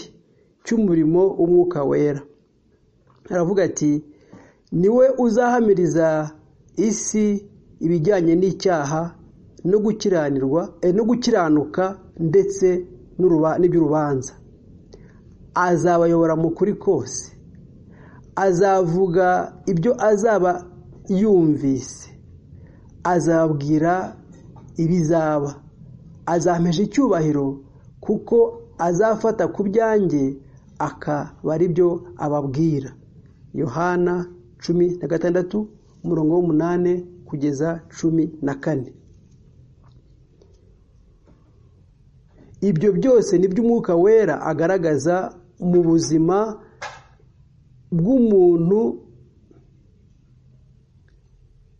cy'umurimo w'umwuka wera. Aravuga ati ni we uzahamiriza isi ibijyanye n'icyaha no gukiranirwa no gukiranuka ndetse n'iby'urubanza. Azabayobora mu kuri kose. Azavuga ibyo azaba yumvise. Azabwira ibizaba. Azampesha icyubahiro kuko azafata ku byanjye akaba ari byo ababwira. Yohana cumi na gatandatu umurongo w'umunani kugeza cumi na kane. Ibyo byose ni by'umwuka wera agaragaza mu buzima bw'umuntu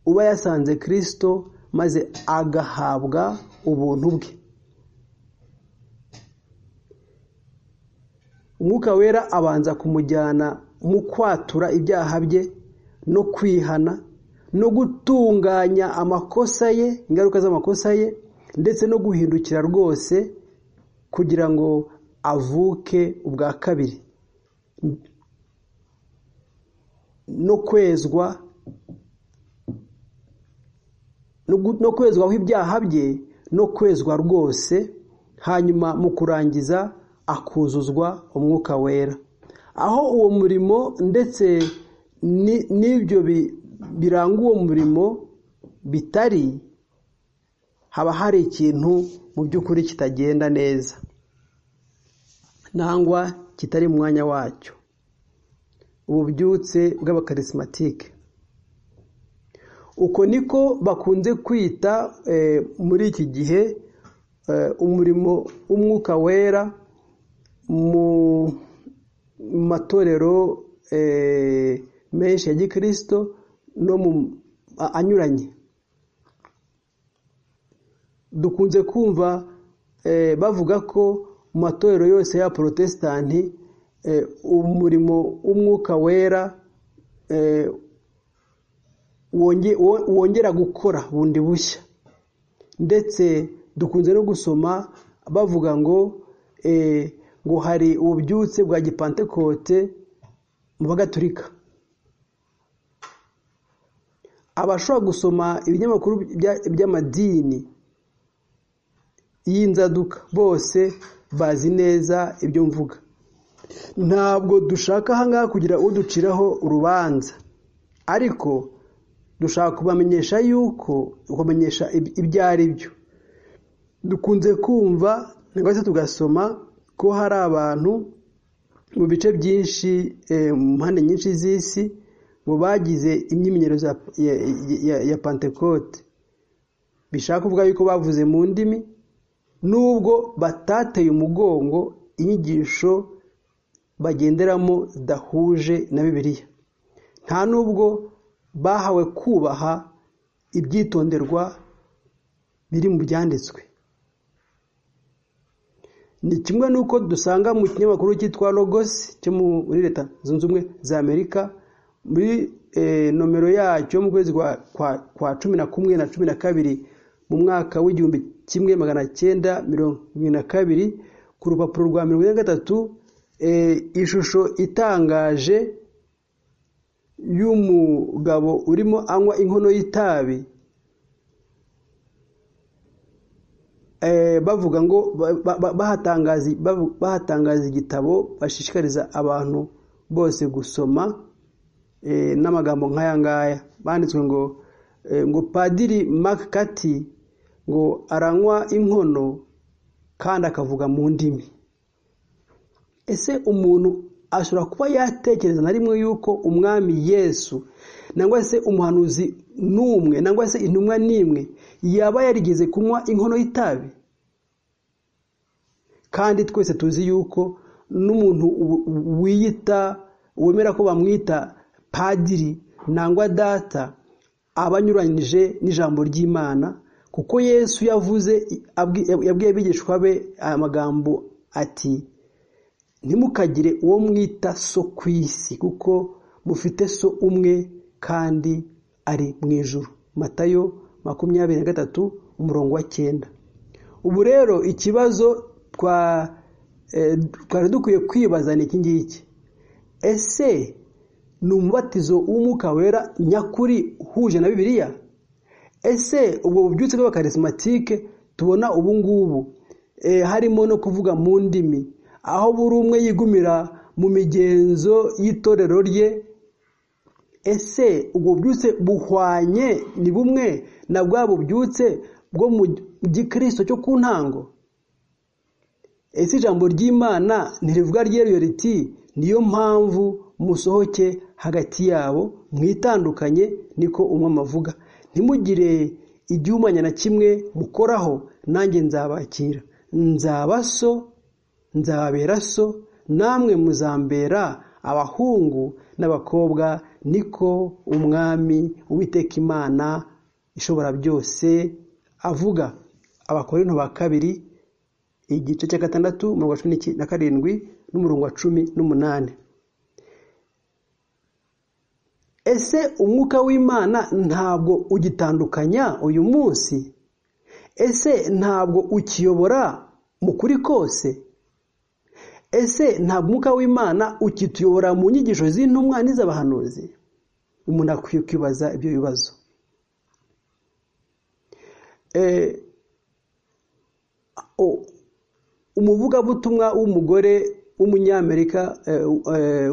uba yasanze kirisito maze agahabwa ubuntu bwe. Umwuka wera abanza kumujyana mu kwatura ibyaha bye no kwihana no gutunganya amakosa ye ingaruka z'amakosa ye ndetse no guhindukira rwose kugira ngo avuke ubwa kabiri. No kwezwa no kwezwaho ibyaha bye no kwezwa rwose hanyuma mu kurangiza akuzuzwa umwuka wera. Aho uwo murimo ndetse n'ibyo biranga uwo murimo bitari haba hari ikintu mu by'ukuri kitagenda neza. Nangwa kitari mu mwanya wacyo. Ububyutse bw'abakarisimatike uko niko bakunze kwita muri iki gihe umurimo w'umwuka wera mu matorero menshi ya gikirisito no mu anyuranye. Dukunze kumva bavuga ko mu matorero yose ya porotesitanti umurimo w'umwuka wera wongera gukora bundi bushya. Ndetse dukunze no gusoma bavuga ngo ngo hari ububyutse bwa gipantekote mu bagatulika. Abashobora gusoma ibinyamakuru by'amadini y'inzaduka bose bazi neza ibyo mvuga. Ntabwo dushaka ahangaha kugira uduciraho urubanza. Ariko dushaka kubamenyesha yuko kubamenyesha ibyo ari byo dukunze kumva cyangwa se tugasoma ko hari abantu mu bice byinshi mu mpande nyinshi z'isi ngo bagize imyimenyerezo ya pantekote bishaka kuvuga yuko bavuze mu ndimi nubwo batateye umugongo inyigisho bagenderamo zidahuje na bibiliya. Nta nubwo bahawe kubaha ibyitonderwa biri mu byanditswe. Ni kimwe n'uko dusanga mu kinyamakuru cyitwa logos cyo muri leta zunze ubumwe za amerika muri nomero yacyo mu kwezi kwa cumi na kumwe na cumi na kabiri mu mwaka w'igihumbi kimwe magana cyenda mirongo irindwi na kabiri ku rupapuro rwa mirongo ine na gatatu ishusho itangaje y'umugabo urimo anywa inkono y'itabi. Bavuga ngo bahatangaza igitabo bashishikariza abantu bose gusoma n'amagambo nk'aya ngaya. Banditswe ngo ngo padiri makati ngo aranywa inkono kandi akavuga mu ndimi. Ese umuntu ashobora kuba yatekereza na rimwe yuko umwami yesu nangwa se umuhanuzi n'umwe nangwa se intumwa n'imwe yaba yarigeze kunywa inkono y'itabi. Kandi twese tuzi yuko n'umuntu wiyita wemera ko bamwita padiri nangwa data aba anyuranyije n'ijambo ry'imana kuko yesu yavuze yabwiye abigishwa be aya magambo ati ntimukagire uwo mwita so ku isi kuko mufite so umwe kandi ari mu ijuru. Matayo makumyabiri na gatatu umurongo wa cyenda. Ubu rero ikibazo twari dukwiye kwibaza ni iki ngiki? Ese ni umubatizo w'umwuka wera nyakuri uhuje na bibiliya? Ese ubwo bubyutse bw'abakarismatike tubona ubu ngubu? Harimo no kuvuga mu ndimi. Aho buri umwe yigumira mu migenzo y'itorero rye ese ubwo bubyutse buhwanye ni bumwe na bwa bubyutse bwo mu gikristo cyo ku ntango? Ese ijambo ry'imana ntirivuga ryeruye riti niyo mpamvu musohoke hagati yabo mwitandukanye niko umwe amavuga ntimugire igihumanya na kimwe mukoraho nanjye nzabakira. Nzaba so nzababera so namwe muzambera abahungu n'abakobwa niko umwami uwiteka imana ishobora byose avuga. Abakorinto ba kabiri igice cya gatandatu umurongo wa cumi na karindwi n'umurongo wa cumi n'umunani. Ese umwuka w'imana ntabwo ugitandukanya uyu munsi? Ese ntabwo ukiyobora mu kuri kose? Ese ntabwo umwuka w'imana ukituyobora mu nyigisho z'intumwa n'iz'abahanuzi? Umuntu akwiye kwibaza ibyo bibazo. Umuvugabutumwa w'umugore w'umunyamerika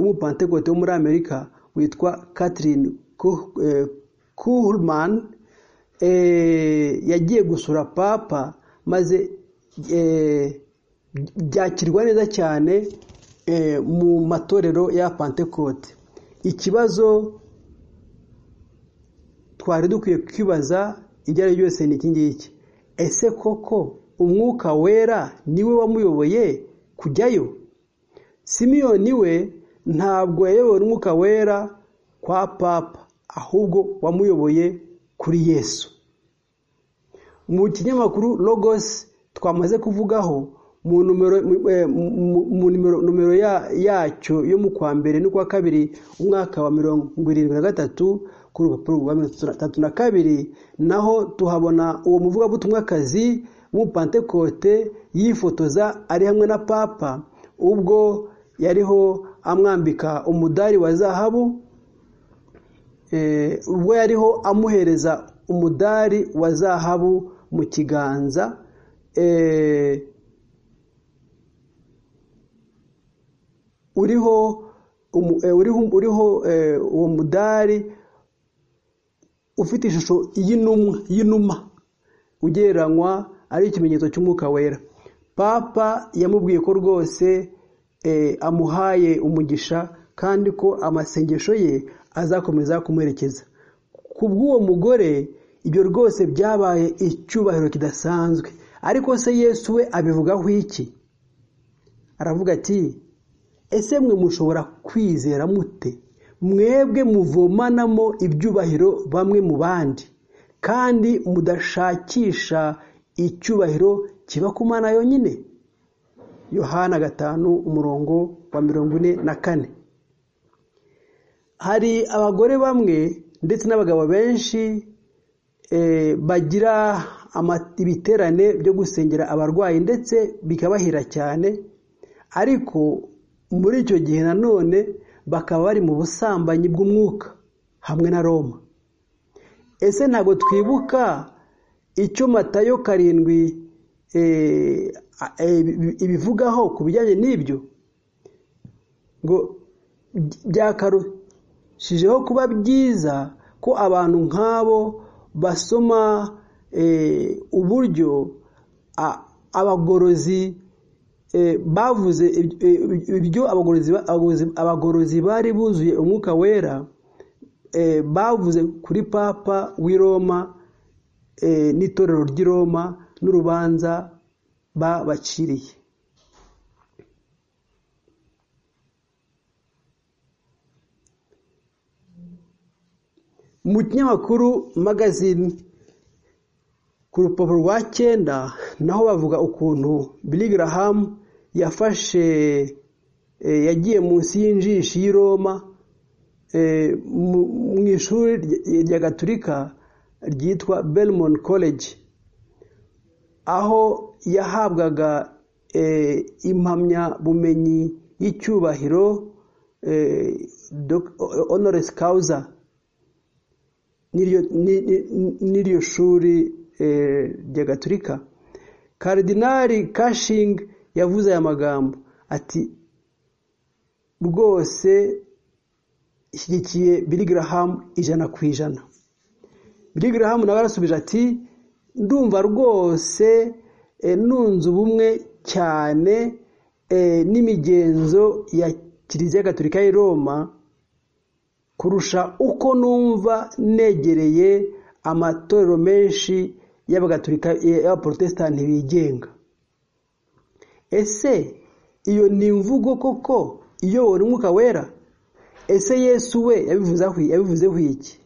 w'umupantekote wo muri amerika witwa Catherine Kuhlman yagiye gusura papa maze byakirwa neza cyane mu matorero ya pantekote ikibazo twari dukwiye kwibaza ibyo ari byo byose ni iki ngiki? Ese koko umwuka wera ni we wamuyoboye kujyayo? Simiyoni we ntabwo yayoboye umwuka wera kwa papa ahubwo wamuyoboye kuri yesu. Mu kinyamakuru logos twamaze kuvugaho mu numero yacyo yo mu kwa mbere n'ukwa kabiri umwaka wa mirongo irindwi na gatatu ku rupapuro rwa mirongo itatu na kabiri naho tuhabona uwo muvugabutumwakazi w'umupantekote yifotoza ari hamwe na papa. Ubwo yariho amwambika umudari wa zahabu ubwo yariho amuhereza umudari wa zahabu mu kiganza uriho uriho uwo mudari ufite ishusho y'inuma ugereranywa ari ikimenyetso cy'umwuka wera. Papa yamubwiye ko rwose amuhaye umugisha kandi ko amasengesho ye azakomeza kumuherekeza. Ku bw'uwo mugore ibyo rwose byabaye icyubahiro kidasanzwe. Ariko se yesu we abivugaho iki? Aravuga ati ese mwe mushobora kwizera mute? Mwebwe muvomanamo ibyubahiro bamwe mu bandi. Kandi mudashakisha icyubahiro kiba ku mana yonyine? Yohana gatanu umurongo wa mirongo ine na kane. Hari abagore bamwe ndetse n'abagabo benshi bagira ibiterane byo gusengera abarwayi ndetse bikabahira cyane. Ariko muri icyo gihe nanone bakaba bari mu busambanyi bw'umwuka hamwe na roma. Ese ntabwo twibuka icyo matayo karindwi ibivugaho ku bijyanye n'ibyo? Ngo byakarushijeho kuba byiza ko abantu nk'abo basoma uburyo abagorozi bavuze ibyo abagorozi bari buzuye umwuka wera bavuze kuri papa w'i roma n'itorero ry'i roma n'urubanza babaciriye. Mu kinyamakuru magazine ku rupapuro rwa cyenda naho bavuga ukuntu Billy yagiye munsi y'injishi y'i Roma mu ishuri rya gaturika ryitwa Belmont College. Aho yahabwaga impamyabumenyi y'icyubahiro honoris causa. N'iryo shuri rya gaturika. Karidinari kashingi yavuze aya magambo. Ati rwose ishyigikiye Billy Graham ijana ku ijana. Billy Graham nawe arasubije ati ndumva rwose nunze ubumwe cyane n'imigenzo ya kiliziya gatolika y'i Roma kurusha uko numva negereye amatorero menshi y'abagatolika y'abaporotesitanti bigenga. Ese iyo ni imvugo koko iyobora umwuka wera? Ese yesu we yabivuzeho iki?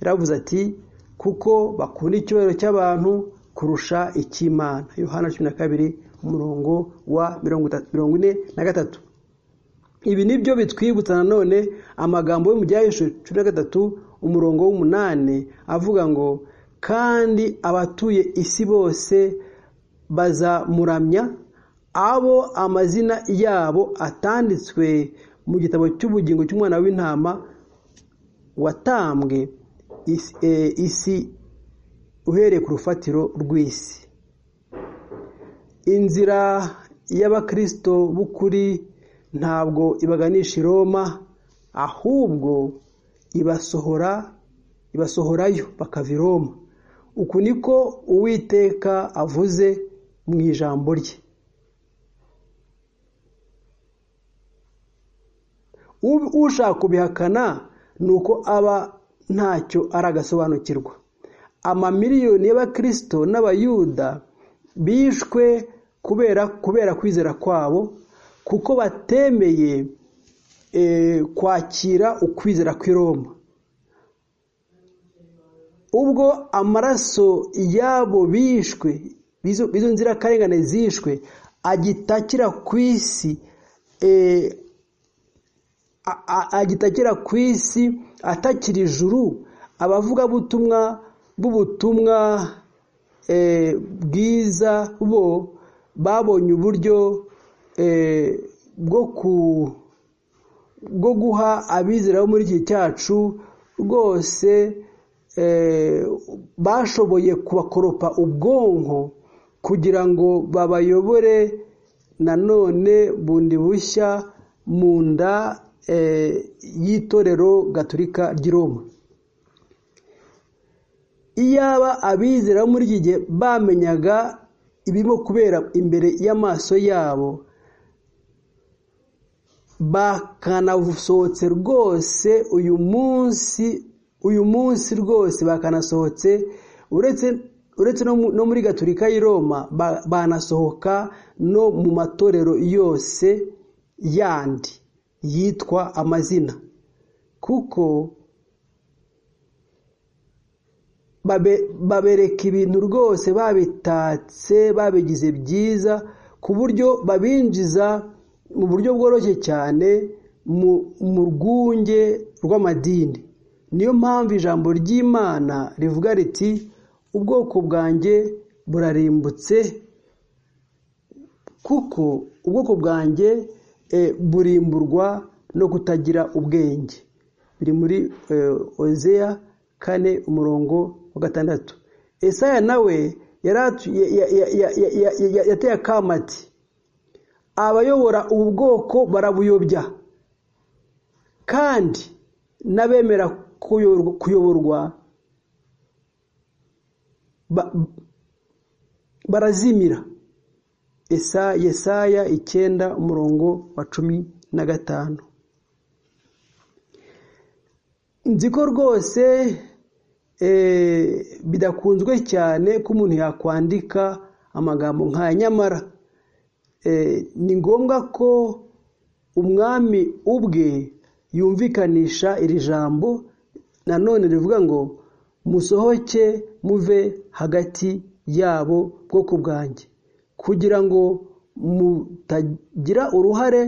Yaravuze ati kuko bakunda icyubahiro cy'abantu kurusha icy'imana. Yohana cumi na kabiri umurongo wa mirongo ine na gatatu. Ibi ni byo bitwibutsa nanone amagambo yo mu byahisho cumi na gatatu umurongo w'umunani avuga ngo kandi abatuye isi bose bazamuramya abo amazina yabo atanditswe mu gitabo cy'ubugingo cy'umwana w'intama watambwe isi uhereye ku rufatiro rw'isi. Inzira y'abakirisito b'ukuri ntabwo ibaganisha i Roma ahubwo ibasohora ibasohorayo bakava i Roma. Uku niko uwiteka avuze mu ijambo rye. Ushaka kubihakana ni uko aba ntacyo aragasobanukirwa amamiliyoni y'abakirisito n'abayuda bishwe kubera kubera kwizera kwabo kuko batemeye kwakira ukwizera kw'i Roma. Ubwo amaraso yabo bishwe bizo nzirakarengane zishwe agitakira ku isi agitakira ku isi atakira ijuru abavugabutumwa b'ubutumwa bwiza bo babonye uburyo bwo guha abizera bo muri iki cyacu rwose bashoboye kubakoropa ubwonko kugira ngo babayobore nanone bundi bushya mu nda y'itorero gaturika ry'i Roma. Iyaba abizera muri iki gihe bamenyaga ibirimo kubera imbere y'amaso yabo bakanasohotse rwose uyu munsi uyu munsi rwose bakanasohotse uretse no muri gaturika y'i Roma banasohoka no mu matorero yose yandi. Yitwa amazina. Kuko babereka ibintu rwose babitatse babigize byiza ku buryo babinjiza mu buryo bworoshye cyane mu rwunge rw'amadini. Niyo mpamvu ijambo ry'imana rivuga riti ubwoko bwanjye burarimbutse kuko ubwoko bwanjye burimburwa no kutagira ubwenge. Biri muri ozeya kane umurongo wa gatandatu. Esaya nawe yateye akamati abayobora ubu bwoko barabuyobya. Kandi n'abemera kuyoborwa barazimira. Yesaya icyenda umurongo wa cumi na gatanu. Nzi ko rwose bidakunzwe cyane ko umuntu yakwandika amagambo nk'aya nyamara. Ni ngombwa ko umwami ubwe yumvikanisha iri jambo nanone rivuga ngo musohoke muve hagati yabo bwoko bwanjye. Kugira ngo mutagira uruhare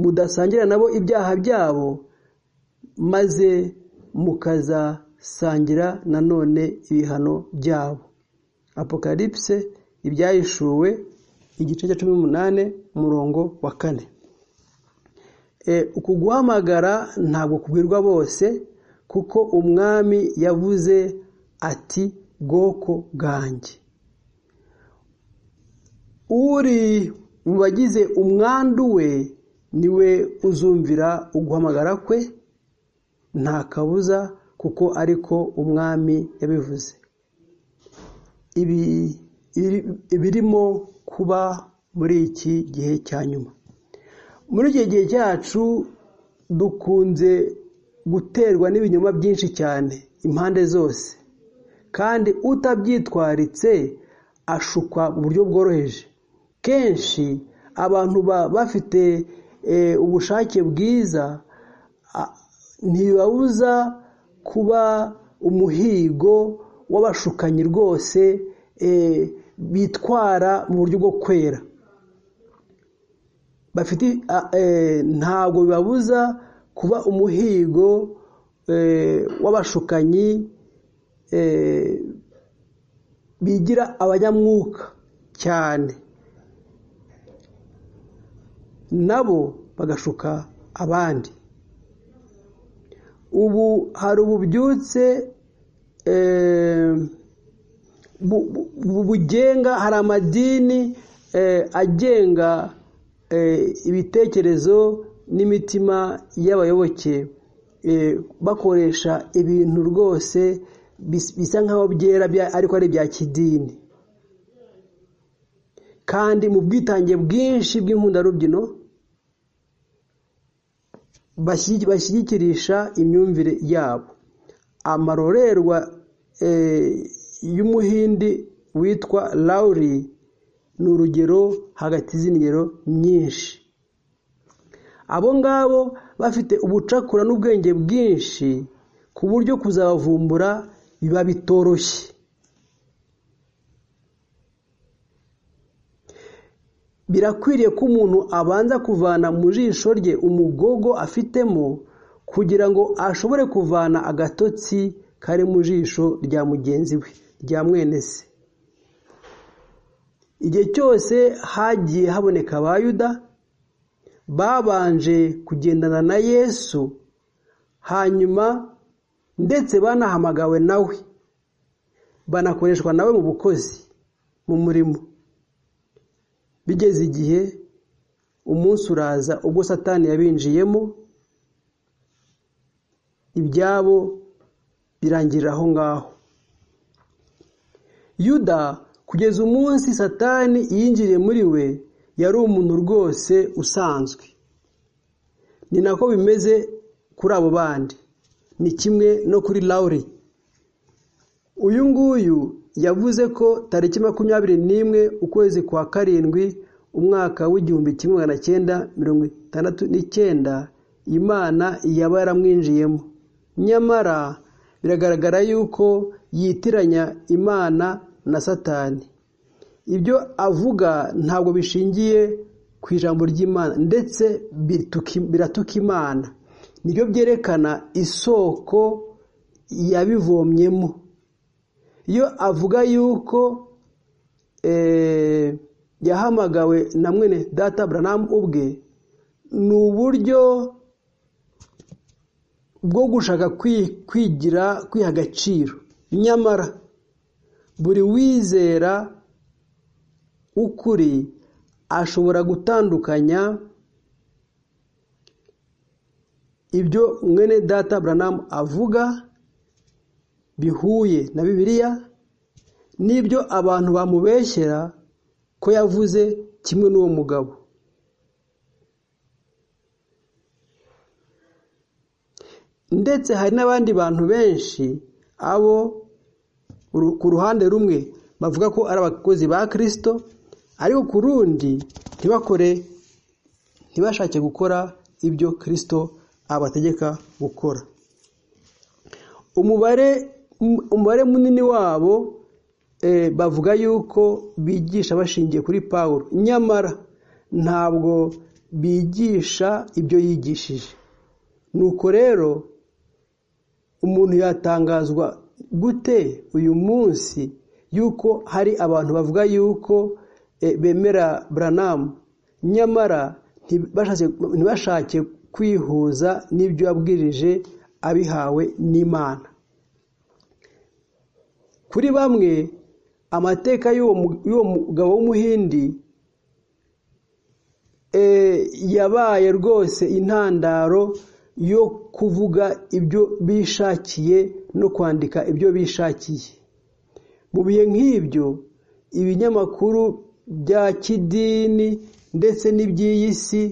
mudasangira nabo ibyaha byabo maze mukazasangira nanone ibihano byabo. Apokalipse ibyahishuwe igice cya cumi n'umunani umurongo wa kane. Uku guhamagara ntabwo kubwirwa bose kuko umwami yavuze ati bwoko bwanjye. Uri mu bagize umwandu we ni we uzumvira uguhamagara kwe? Nta kabuza kuko ariko umwami yabivuze. Ibi ibirimo kuba muri iki gihe cya nyuma. Muri iki gihe cyacu dukunze guterwa n'ibinyoma byinshi cyane impande zose. Kandi utabyitwaritse ashukwa mu buryo bworoheje. Kenshi abantu bafite ubushake bwiza ntibabuza kuba umuhigo w'abashukanyi rwose bitwara mu buryo bwo kwera. Bafite ntabwo bibabuza kuba umuhigo w'abashukanyi bigira abanyamwuka cyane. Nabo bagashuka abandi. Ubu hari ububyutse bugenga hari amadini agenga ibitekerezo n'imitima y'abayoboke. Bakoresha ibintu rwose bisa nk'aho byera ariko ari ibya kidini. Kandi mu bwitange bwinshi bw'inkundarubyino bashyigikirisha imyumvire yabo. Amarorerwa y'umuhindi witwa lawuri ni urugero hagati z'ingero nyinshi. Abo ngabo bafite ubucakura n'ubwenge bwinshi ku buryo kuzabavumbura biba bitoroshye birakwiriye ko umuntu abanza kuvana mu jisho rye umugogo afitemo kugira ngo ashobore kuvana agatotsi kari mu jisho rya mugenzi we rya mwene se. Igihe cyose hagiye haboneka abayuda babanje kugendana na yesu hanyuma ndetse banahamagawe nawe banakoreshwa nawe mu bukozi mu murimo. Bigeze igihe umunsi uraza ubwo satani yabinjiyemo ibyabo birangirira aho ngaho. Yuda kugeza umunsi satani yinjiriye muri we yari umuntu rwose usanzwe. Ni nako bimeze kuri abo bandi. Ni kimwe no kuri lawuri uyu nguyu yavuze ko tariki makumyabiri n'imwe ukwezi kwa karindwi umwaka w'igihumbi kimwe magana cyenda mirongo itandatu n'icyenda imana yaba yaramwinjiyemo. Nyamara biragaragara yuko yitiranya imana na satani. Ibyo avuga ntabwo bishingiye ku ijambo ry'imana ndetse biratuka imana. Nibyo byerekana isoko yabivomyemo. Iyo avuga yuko yahamagawe na mwene data buranamu ubwe ni uburyo bwo gushaka kwigira kwiha agaciro. Nyamara buri wizera ukuri ashobora gutandukanya ibyo mwene data buranamu avuga bihuye na bibiliya n'ibyo abantu bamubeshyera ko yavuze kimwe n'uwo mugabo. Ndetse hari n'abandi bantu benshi abo ku ruhande rumwe bavuga ko ari abakozi ba kirisito ariko ku rundi ntibakore ntibashake gukora ibyo kirisito abategeka gukora. Umubare umubare munini wabo bavuga yuko bigisha bashingiye kuri paul nyamara ntabwo bigisha ibyo yigishije. Nuko rero umuntu yatangazwa gute uyu munsi yuko hari abantu bavuga yuko bemera buranamu nyamara ntibashake kwihuza n'ibyo yabwirije abihawe n'imana. Kuri bamwe amateka y'uwo mugabo w'umuhindi yabaye rwose intandaro yo kuvuga ibyo bishakiye no kwandika ibyo bishakiye. Mu bihe nk'ibyo ibinyamakuru bya kidini ndetse n'iby'iyi si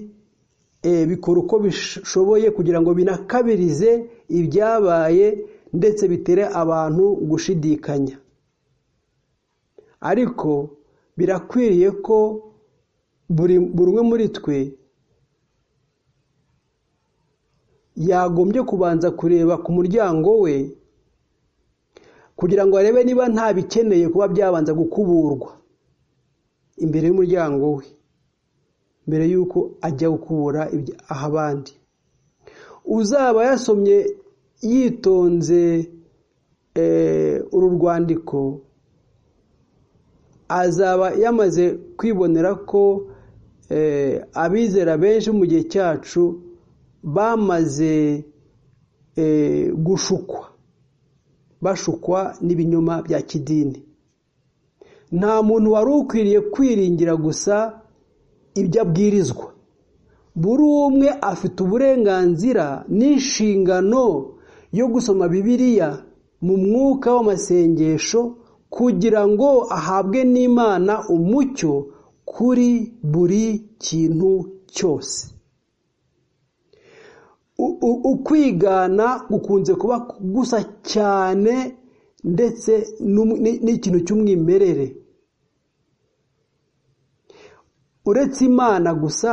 bikora uko bishoboye kugira ngo binakabirize ibyabaye ndetse bitere abantu gushidikanya. Ariko birakwiriye ko buri umwe muri twe yagombye kubanza kureba ku muryango we kugira ngo arebe niba nta bikeneye kuba byabanza gukuburwa imbere y'umuryango we mbere y'uko ajya gukubura aha abandi. Uzaba yasomye yitonze uru rwandiko azaba yamaze kwibonera ko abizera benshi mu gihe cyacu bamaze gushukwa. Bashukwa n'ibinyoma bya kidini. Nta muntu wari ukwiriye kwiringira gusa ibyo abwirizwa. Buri umwe afite uburenganzira n'inshingano yo gusoma bibiliya mu mwuka w'amasengesho kugira ngo ahabwe n'imana umucyo kuri buri kintu cyose. Ukwigana gukunze kuba gusa cyane ndetse n'ikintu cy'umwimerere. Uretse imana gusa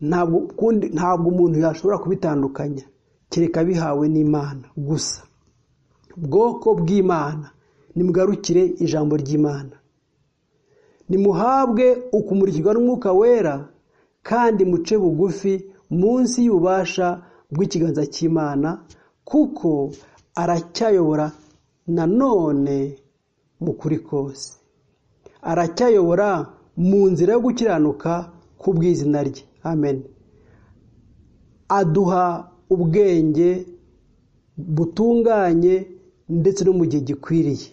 ntabwo umuntu yashobora kubitandukanya. Kereka bihawe n'imana. Gusa bwoko bw'imana nimugarukire ijambo ry'imana. Nimuhabwe ukumurikirwa n'umwuka wera kandi muce bugufi munsi y'ububasha bw'ikiganza cy'imana kuko aracyayobora nanone mu kuri kose. Aracyayobora mu nzira yo gukiranuka ku bw'izina rye. Amen. Aduha ubwenge butunganye ndetse no mu gihe gikwiriye.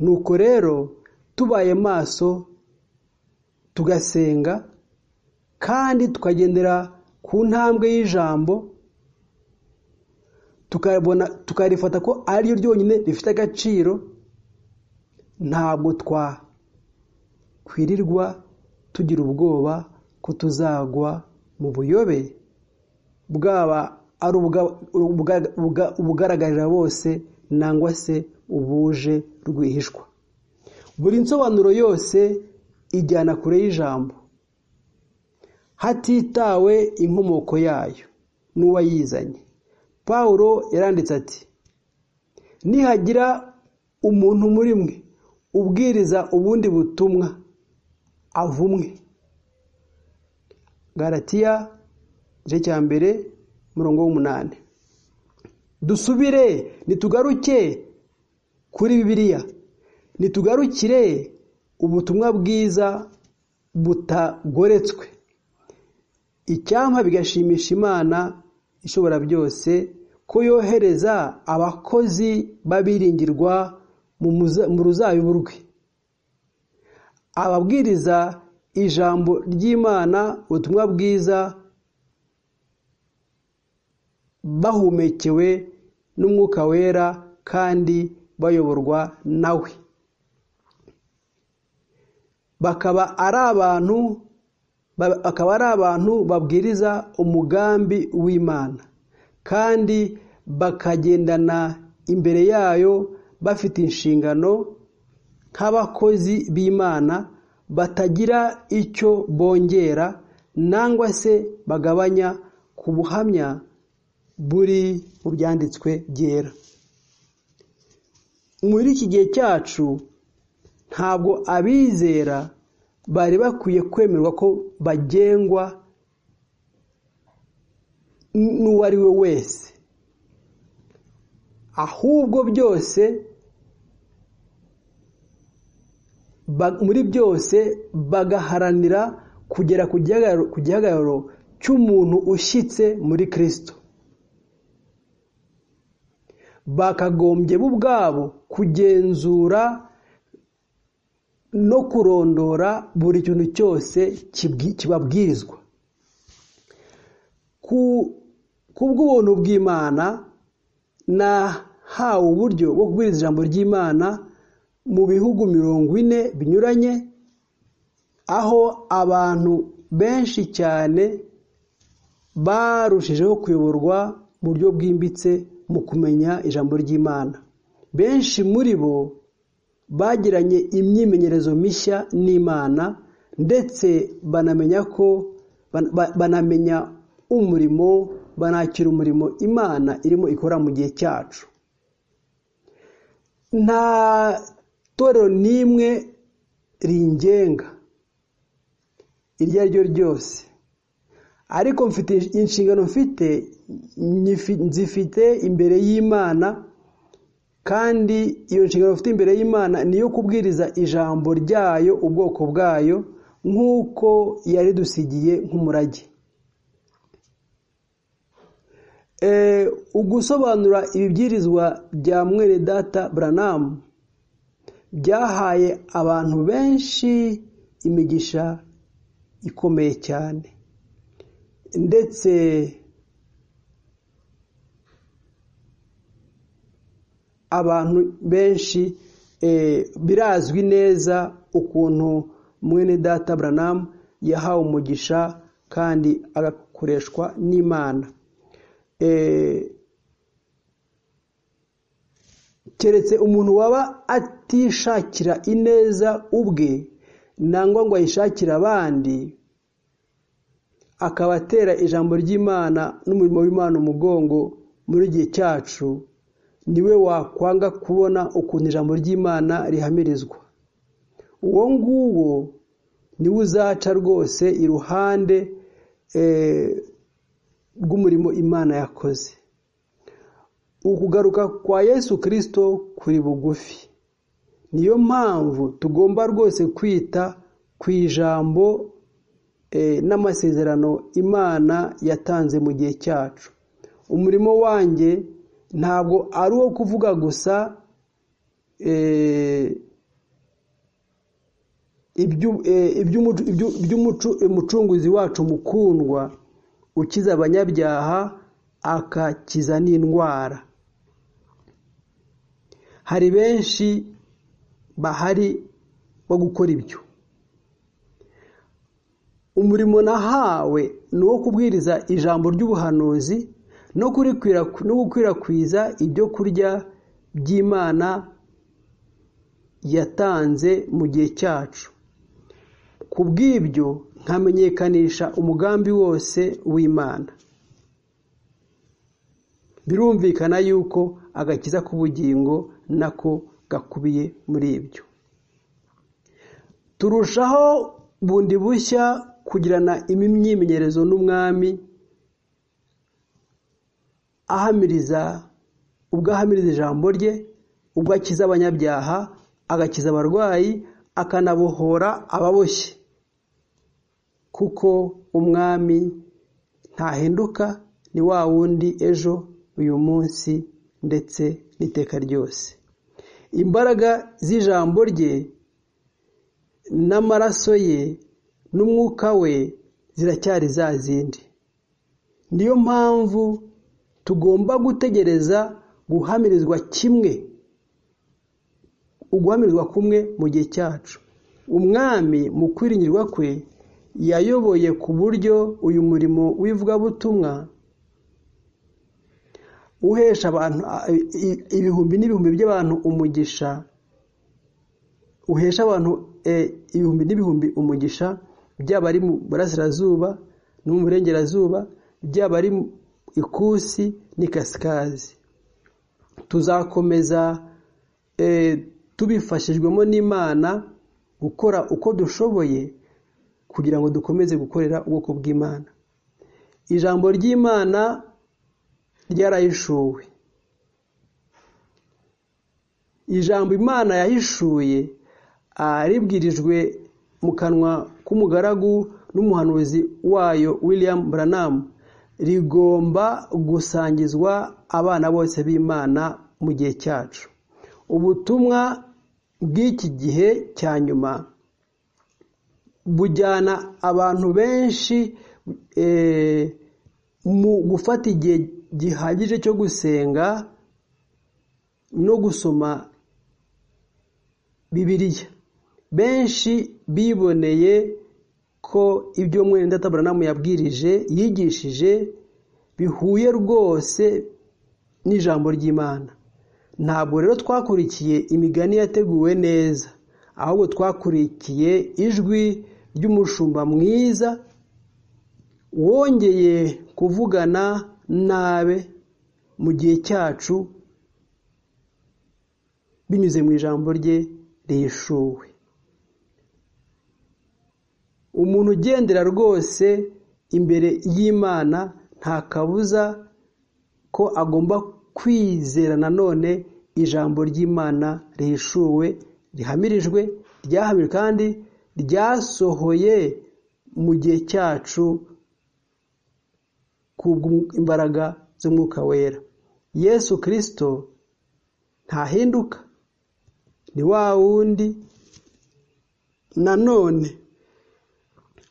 Nuko rero tubaye maso tugasenga kandi tukagendera ku ntambwe y'ijambo tukarifata ko ari ryo ryonyine rifite agaciro ntabwo twakwirirwa tugira ubwoba ko tuzagwa mu buyobe bwaba ari ubugaragarira bose nangwa se ubuje rwihishwa. Buri nsobanuro yose ijyana kure y'ijambo. Hatitawe inkomoko yayo n'uwayizanye paul yaranditse ati nihagira umuntu muri mwe ubwiriza ubundi butumwa avumwe. Garatiya igice cya mbere umurongo w'umunani. Dusubire nitugaruke kuri bibiliya. Nitugarukire ubutumwa bwiza butagoretswe. Icyampa bigashimisha imana ishobora byose ko yohereza abakozi babiringirwa mu ruzabibu rwe ababwiriza ijambo ry'imana ubutumwa bwiza bahumekewe n'umwuka wera kandi bayoborwa nawe. Bakaba ari abantu bakaba ari abantu babwiriza umugambi w'imana kandi bakagendana imbere yayo bafite inshingano nk'abakozi b'imana batagira icyo bongera nangwa se bagabanya ku buhamya buri mu byanditswe byera. Muri iki gihe cyacu ntabwo abizera bari bakwiye kwemerwa ko bagengwa n'uwo ari we wese. Ahubwo byose muri byose bagaharanira kugera ku gihagararo cy'umuntu ushyitse muri kirisito bakagombye bo ubwabo kugenzura no kurondora buri kintu cyose kibabwirizwa. Ku bw'ubuntu bw'imana nahawe uburyo bwo kubwiriza ijambo ry'imana mu bihugu mirongo ine binyuranye aho abantu benshi cyane barushijeho kuyoborwa mu buryo bwimbitse mu kumenya ijambo ry'imana. Benshi muri bo bagiranye imyimenyerezo mishya n'imana ndetse banamenya ko banamenya umurimo banakira umurimo imana irimo ikora mu gihe cyacu. Nta torero n'imwe ringenga iryo ari ryo ryose. Ariko mfite inshingano mfite nzifite imbere y'imana kandi iyo nshingano mfite imbere y'imana ni iyo kubwiriza ijambo ryayo ubwoko bwayo nk'uko yaridusigiye nk'umurage. Ugusobanura ibibwirizwa bya mwene data buranamu byahaye abantu benshi imigisha ikomeye cyane. Ndetse abantu benshi birazwi neza ukuntu mwene data buranamu yahawe umugisha kandi agakoreshwa n'imana. Keretse umuntu waba atishakira ineza ubwe nangwa ngo ayishakire abandi akaba atera ijambo ry'imana n'umurimo w'imana umugongo muri igihe cyacu. Ni we wakwanga kubona ukuntu ijambo ry'imana rihamirizwa uwo nguwo ni we uzaca rwose iruhande rw'umurimo imana yakoze. Ukugaruka kwa yesu kirisito kuri bugufi. Niyo mpamvu tugomba rwose kwita ku ijambo n'amasezerano imana yatanze mu gihe cyacu. Umurimo wanjye ntabwo ari uwo kuvuga gusa iby'umucunguzi wacu mukundwa ukiza abanyabyaha akakiza n'indwara. Hari benshi bahari bo gukora ibyo. Umurimo nahawe ni uwo kubwiriza ijambo ry'ubuhanuzi no gukwirakwiza ibyo kurya by'imana yatanze mu gihe cyacu. Ku bw'ibyo nkamenyekanisha umugambi wose w'imana. Birumvikana yuko agakiza k'ubugingo nako gakubiye muri ibyo. Turushaho bundi bushya kugirana imyimenyerezo n'umwami ahamiriza ubwo ahamiriza ijambo rye ubwo akiza abanyabyaha agakiza abarwayi akanabohora ababoshye. Kuko umwami ntahinduka ni wa wundi ejo uyu munsi ndetse n'iteka ryose. Imbaraga z'ijambo rye n'amaraso ye n'umwuka we ziracyari za zindi. Niyo mpamvu tugomba gutegereza guhamirizwa kimwe uguhamirizwa kumwe mu gihe cyacu. Umwami mu kwiringirwa kwe yayoboye ku buryo uyu murimo w'ivugabutumwa uhesha abantu ibihumbi n'ibihumbi by'abantu umugisha uhesha abantu ibihumbi n'ibihumbi umugisha byaba ari mu burasirazuba no mu burengerazuba byaba ari ikusi n'ikasikazi. Tuzakomeza tubifashijwemo n'imana gukora uko dushoboye kugira ngo dukomeze gukorera ubwoko bw'imana. Ijambo ry'imana ryarahishuwe ijambo imana yahishuye ribwirijwe mu kanwa k'umugaragu n'umuhanuzi wayo william branham. Rigomba gusangizwa abana bose b'imana mu gihe cyacu. Ubutumwa bw'iki gihe cya nyuma bujyana abantu benshi mu gufata igihe gihagije cyo gusenga no gusoma bibiliya. Benshi biboneye ko ibyo mwenda taburanamu yabwirije yigishije bihuye rwose n'ijambo ry'imana. Ntabwo rero twakurikiye imigani yateguwe neza ahubwo twakurikiye ijwi ry'umushumba mwiza wongeye kuvugana nabe mu gihe cyacu binyuze mu ijambo rye rishuwe umuntu ugendera rwose imbere y'imana nta kabuza ko agomba kwizera nanone ijambo ry'imana rihishuwe rihamirijwe ryahamijwe kandi ryasohoye mu gihe cyacu imbaraga z'umwuka wera. Yesu kirisito ntahinduka. Ni wa wundi nanone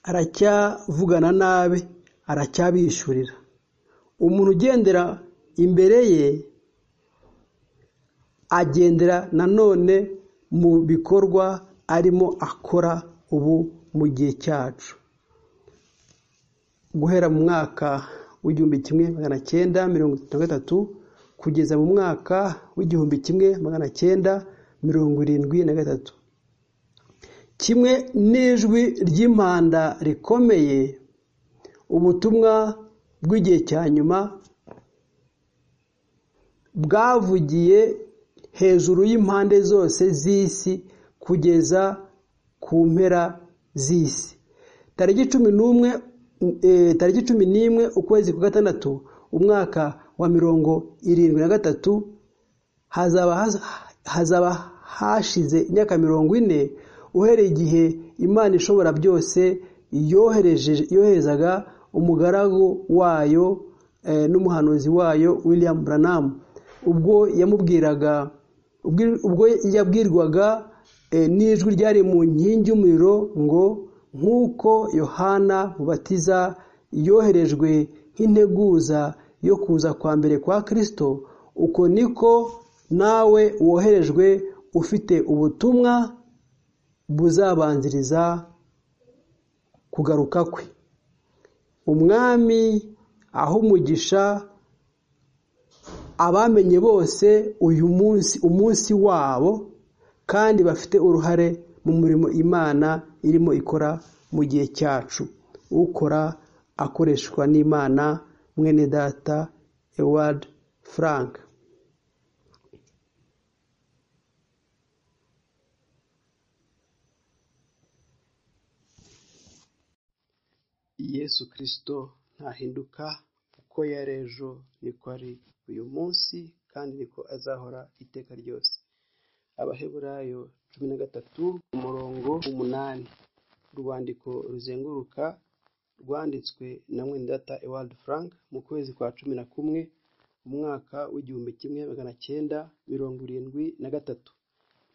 aracyavugana nabe aracyabishyurira umuntu ugendera imbere ye agendera nanone mu bikorwa arimo akora ubu mu gihe cyacu. Guhera mu mwaka w'igihumbi kimwe magana cyenda mirongo itatu na gatatu kugeza mu mwaka w'igihumbi kimwe magana cyenda mirongo irindwi na gatatu. Kimwe n'ijwi ry'impanda rikomeye ubutumwa bw'igihe cya nyuma bwavugiye hejuru y'impande zose z'isi kugeza ku mpera z'isi. Tariki cumi n'umwe tariki cumi n'imwe ukwezi kwa gatandatu umwaka wa mirongo irindwi na gatatu hazaba hashize imyaka mirongo ine uhereye igihe imana ishobora byose yoherezaga umugaragu wayo n'umuhanuzi wayo william branham. Ubwo yamubwiraga ubwo yabwirwaga n'ijwi ryari mu nkingi y'umuriro ngo nk'uko yohana mubatiza yoherejwe nk'integuza yo kuza kwa mbere kwa kirisito uko niko nawe woherejwe ufite ubutumwa buzabanziriza kugaruka kwe. Umwami aho umugisha abamenye bose uyu munsi umunsi wabo kandi bafite uruhare mu murimo imana irimo ikora mu gihe cyacu. Ukora akoreshwa n'imana mwene data eward frank. Yesu kirisito ntahinduka uko yari ejo niko ari uyu munsi kandi niko azahora iteka ryose. Abaheburayo cumi na gatatu umurongo umunani urwandiko ruzenguruka rwanditswe na mwendata ewald frank mu kwezi kwa cumi na kumwe umwaka w'igihumbi kimwe magana cyenda mirongo irindwi na gatatu.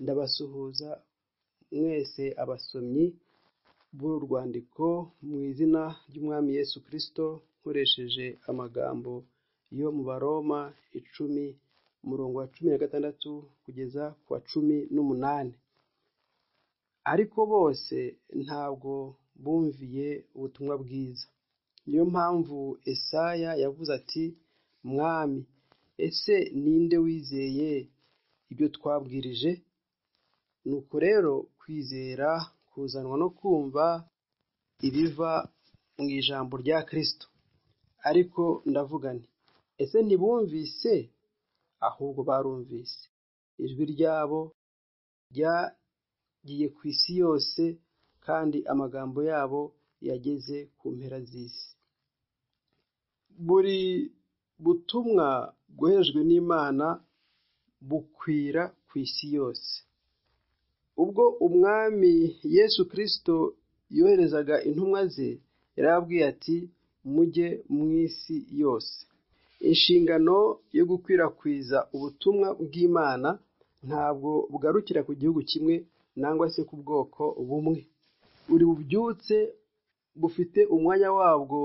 Ndabasuhuza mwese abasomyi b'uru rwandiko mu izina ry'umwami yesu kirisito nkoresheje amagambo yo mu baroma icumi umurongo wa cumi na gatandatu kugeza ku wa cumi n'umunani. Ariko bose ntabwo bumviye ubutumwa bwiza. Niyo mpamvu esaya yavuze ati mwami ese ninde wizeye ibyo twabwirije? Nuko rero kwizera kuzanwa no kumva ibiva mu ijambo rya kirisito ariko ndavuga nti ese ntibumvise? Ahubwo barumvise. Ijwi ryabo ryagiye ku isi yose kandi amagambo yabo yageze ku mpera z'isi. Buri butumwa bwohejwe n'imana bukwira ku isi yose. Ubwo umwami yesu kirisito yoherezaga intumwa ze yarabwiye ati mujye mu isi yose. Inshingano yo gukwirakwiza ubutumwa bw'imana ntabwo bugarukira ku gihugu kimwe nangwa se ku bwoko bumwe. Buri bubyutse bufite umwanya wabwo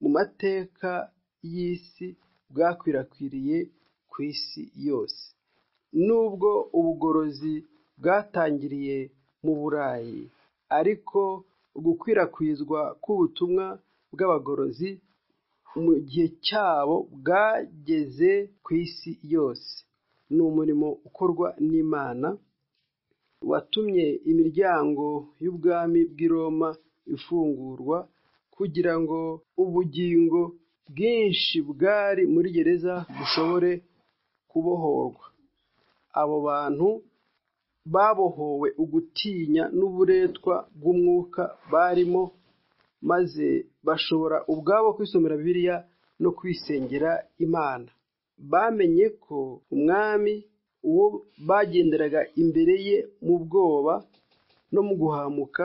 mu mateka y'isi bwakwirakwiriye ku isi yose. Nubwo ubugorozi bwatangiriye mu burayi. Ariko ugukwirakwizwa k'ubutumwa bw'abagorozi mu gihe cyabo bwageze ku isi yose. Ni umurimo ukorwa n'imana watumye imiryango y'ubwami bw'i Roma ifungurwa kugira ngo ubugingo bwinshi bwari muri gereza bushobore kubohorwa. Abo bantu babohowe ugutinya n'uburetwa bw'umwuka barimo maze bashobora ubwabo kwisomera bibiliya no kwisengera imana. Bamenye ko umwami uwo bagenderaga imbere ye mu bwoba no mu guhamuka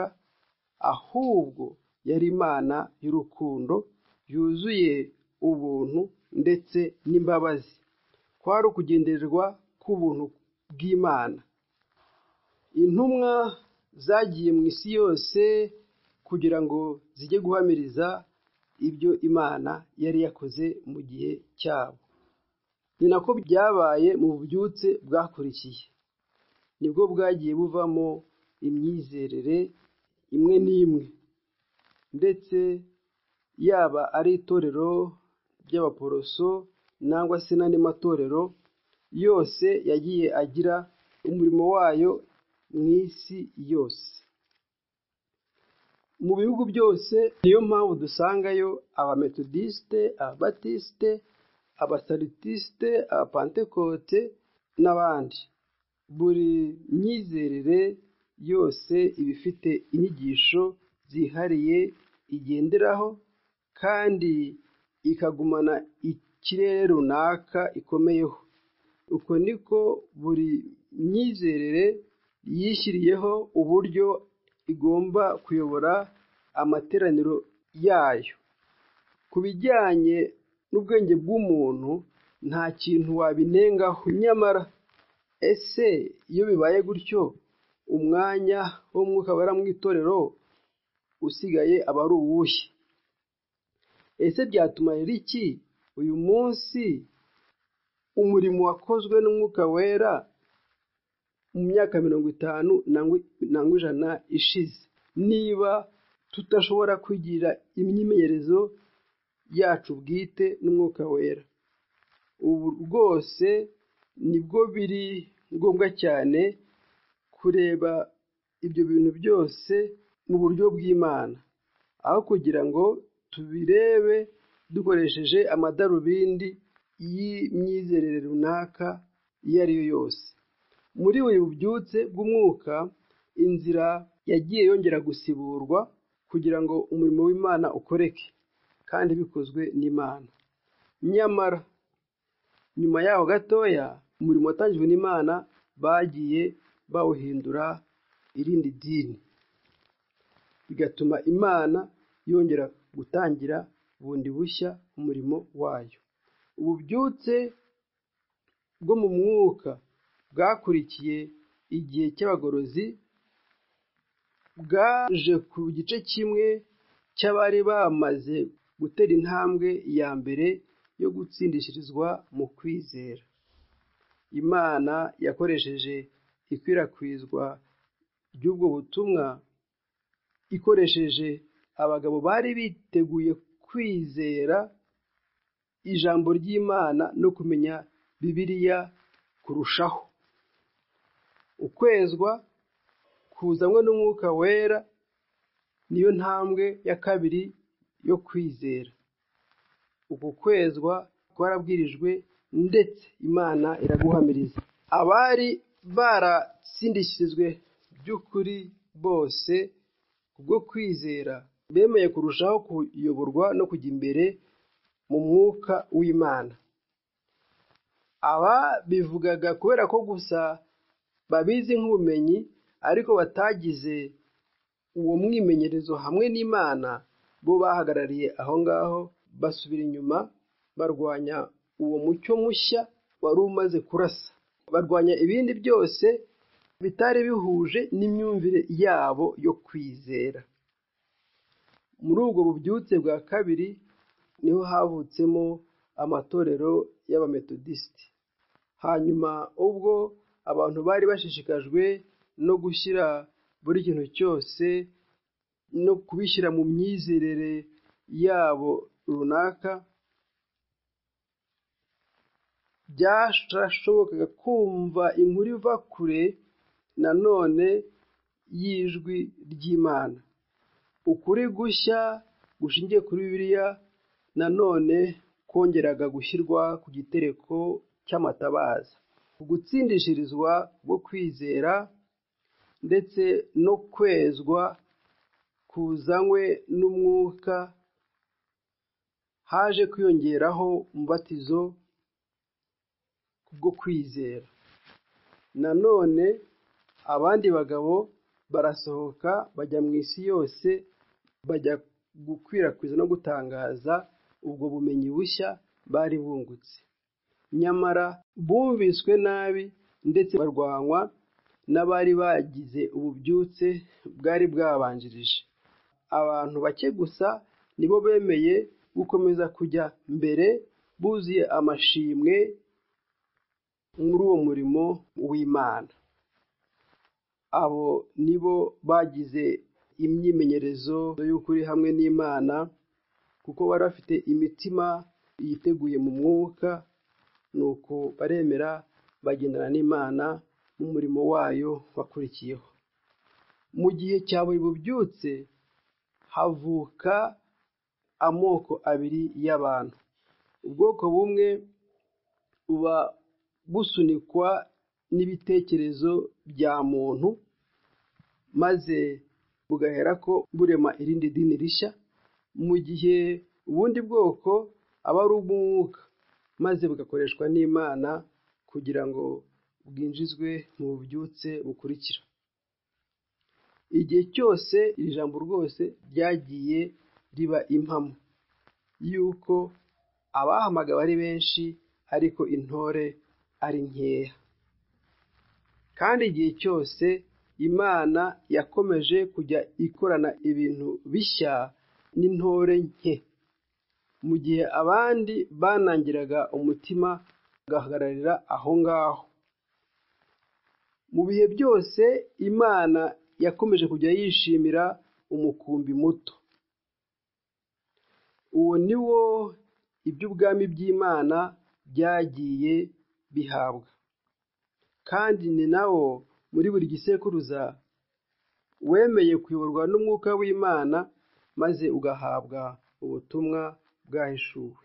ahubwo yari imana y'urukundo yuzuye ubuntu ndetse n'imbabazi. Kwari ukugendererwa k'ubuntu bw'imana. Intumwa zagiye mu isi yose kugira ngo zijye guhamiriza ibyo imana yari yakoze mu gihe cyabo. Ni nako byabaye mu bubyutse bwakurikiye. Nibwo bwagiye buvamo imyizerere imwe n'imwe. Ndetse yaba ari itorero ry'abaporoso nangwa se n'andi matorero yose yagiye agira umurimo wayo mu isi yose. Mu bihugu byose niyo mpamvu dusangayo abametodisite ababatisite abasalitisite abapantekote n'abandi. Buri myizerere yose iba ifite inyigisho zihariye igenderaho kandi ikagumana ikirere runaka ikomeyeho. Uko niko buri myizerere yishyiriyeho uburyo igomba kuyobora amateraniro yayo. Ku bijyanye n'ubwenge bw'umuntu nta kintu wabinengaho. Nyamara ese iyo bibaye gutyo umwanya w'umwuka wera mu itorero usigaye aba ari uwuhe? Ese byatuma rero iki? Uyu munsi umurimo wakozwe n'umwuka wera mu myaka mirongo itanu nangwa ijana ishize. Niba tudashobora kwigira imyimenyerezo yacu bwite n'umwuka wera. Ubu rwose ni bwo biri ngombwa cyane kureba ibyo bintu byose mu buryo bw'imana. Aho kugira ngo tubirebe dukoresheje amadarubindi y'imyizerere runaka iyo ari yo yose. Muri buri bubyutse bw'umwuka inzira yagiye yongera gusiburwa kugira ngo umurimo w'imana ukoreke kandi bikozwe n'imana. Nyamara nyuma yaho gatoya umurimo watangijwe n'imana bagiye bawuhindura irindi dini. Bigatuma imana yongera gutangira bundi bushya umurimo wayo. Ububyutse bwo mu mwuka bwakurikiye igihe cy'abagorozi bwaje ku gice kimwe cy'abari bamaze gutera intambwe ya mbere yo gutsindishirizwa mu kwizera. Imana yakoresheje ikwirakwizwa ry'ubwo butumwa ikoresheje abagabo bari biteguye kwizera ijambo ry'imana no kumenya bibiliya kurushaho. Ukwezwa kuzanwe n'umwuka wera niyo ntambwe ya kabiri yo kwizera. Uku kwezwa kwarabwirijwe ndetse imana iraguhamiriza. Abari baratsindishirizwe by'ukuri bose kubwo kwizera bemeye kurushaho kuyoborwa no kujya imbere mu mwuka w'imana. Aba bivugaga kubera ko gusa babizi nk'ubumenyi ariko batagize uwo mwimenyerezo hamwe n'imana bo bahagarariye aho ngaho basubira inyuma barwanya uwo mucyo mushya wari umaze kurasa. Barwanya ibindi byose bitari bihuje n'imyumvire yabo yo kwizera. Muri ubwo bubyutse bwa kabiri ni ho havutsemo amatorero y'abametodisiti hanyuma ubwo abantu bari bashishikajwe no gushyira buri kintu cyose no kubishyira mu myizerere yabo runaka. Byashobokaga kumva inkuru iva kure nanone y'ijwi ry'imana. Ukuri gushya gushingiye kuri bibiliya nanone kongeraga gushyirwa ku gitereko cy'amatabaza. Ugutsindishirizwa bwo kwizera ndetse no kwezwa kuzanywe n'umwuka haje kwiyongeraho umubatizo kubwo kwizera. Nanone abandi bagabo barasohoka bajya mu isi yose bajya gukwirakwiza no gutangaza ubwo bumenyi bushya bari bungutse. Nyamara bumviswe nabi ndetse barwanywa n'abari bagize ububyutse bwari bwabanjirije. Abantu bake gusa nibo bemeye gukomeza kujya mbere buzuye amashimwe muri uwo murimo w'imana. Abo nibo bagize imyimenyerezo y'ukuri hamwe n'imana kuko bari bafite imitima yiteguye mu mwuka nuko baremera bagendana n'imana mu murimo wayo wakurikiyeho. Mu gihe cya buri bubyutse havuka amoko abiri y'abantu. Ubwoko bumwe buba busunikwa n'ibitekerezo bya muntu maze bugahera ko burema irindi dini rishya. Mu gihe ubundi bwoko aba ari ubw'umwuka maze bugakoreshwa n'imana kugira ngo bwinjizwe mu bubyutse bukurikira. Igihe cyose iri jambo rwose ryagiye riba impamo y'uko abahamagawe ari benshi ariko intore ari nkeya. Kandi igihe cyose imana yakomeje kujya ikorana ibintu bishya n'intore nke mu gihe abandi banangiraga umutima bagahagararira aho ngaho. Mu bihe byose imana yakomeje kujya yishimira umukumbi muto. Uwo ni wo iby'ubwami by'imana byagiye bihabwa. Kandi ni nawo muri buri gisekuruza wemeye kuyoborwa n'umwuka w'imana maze ugahabwa ubutumwa bwahishuwe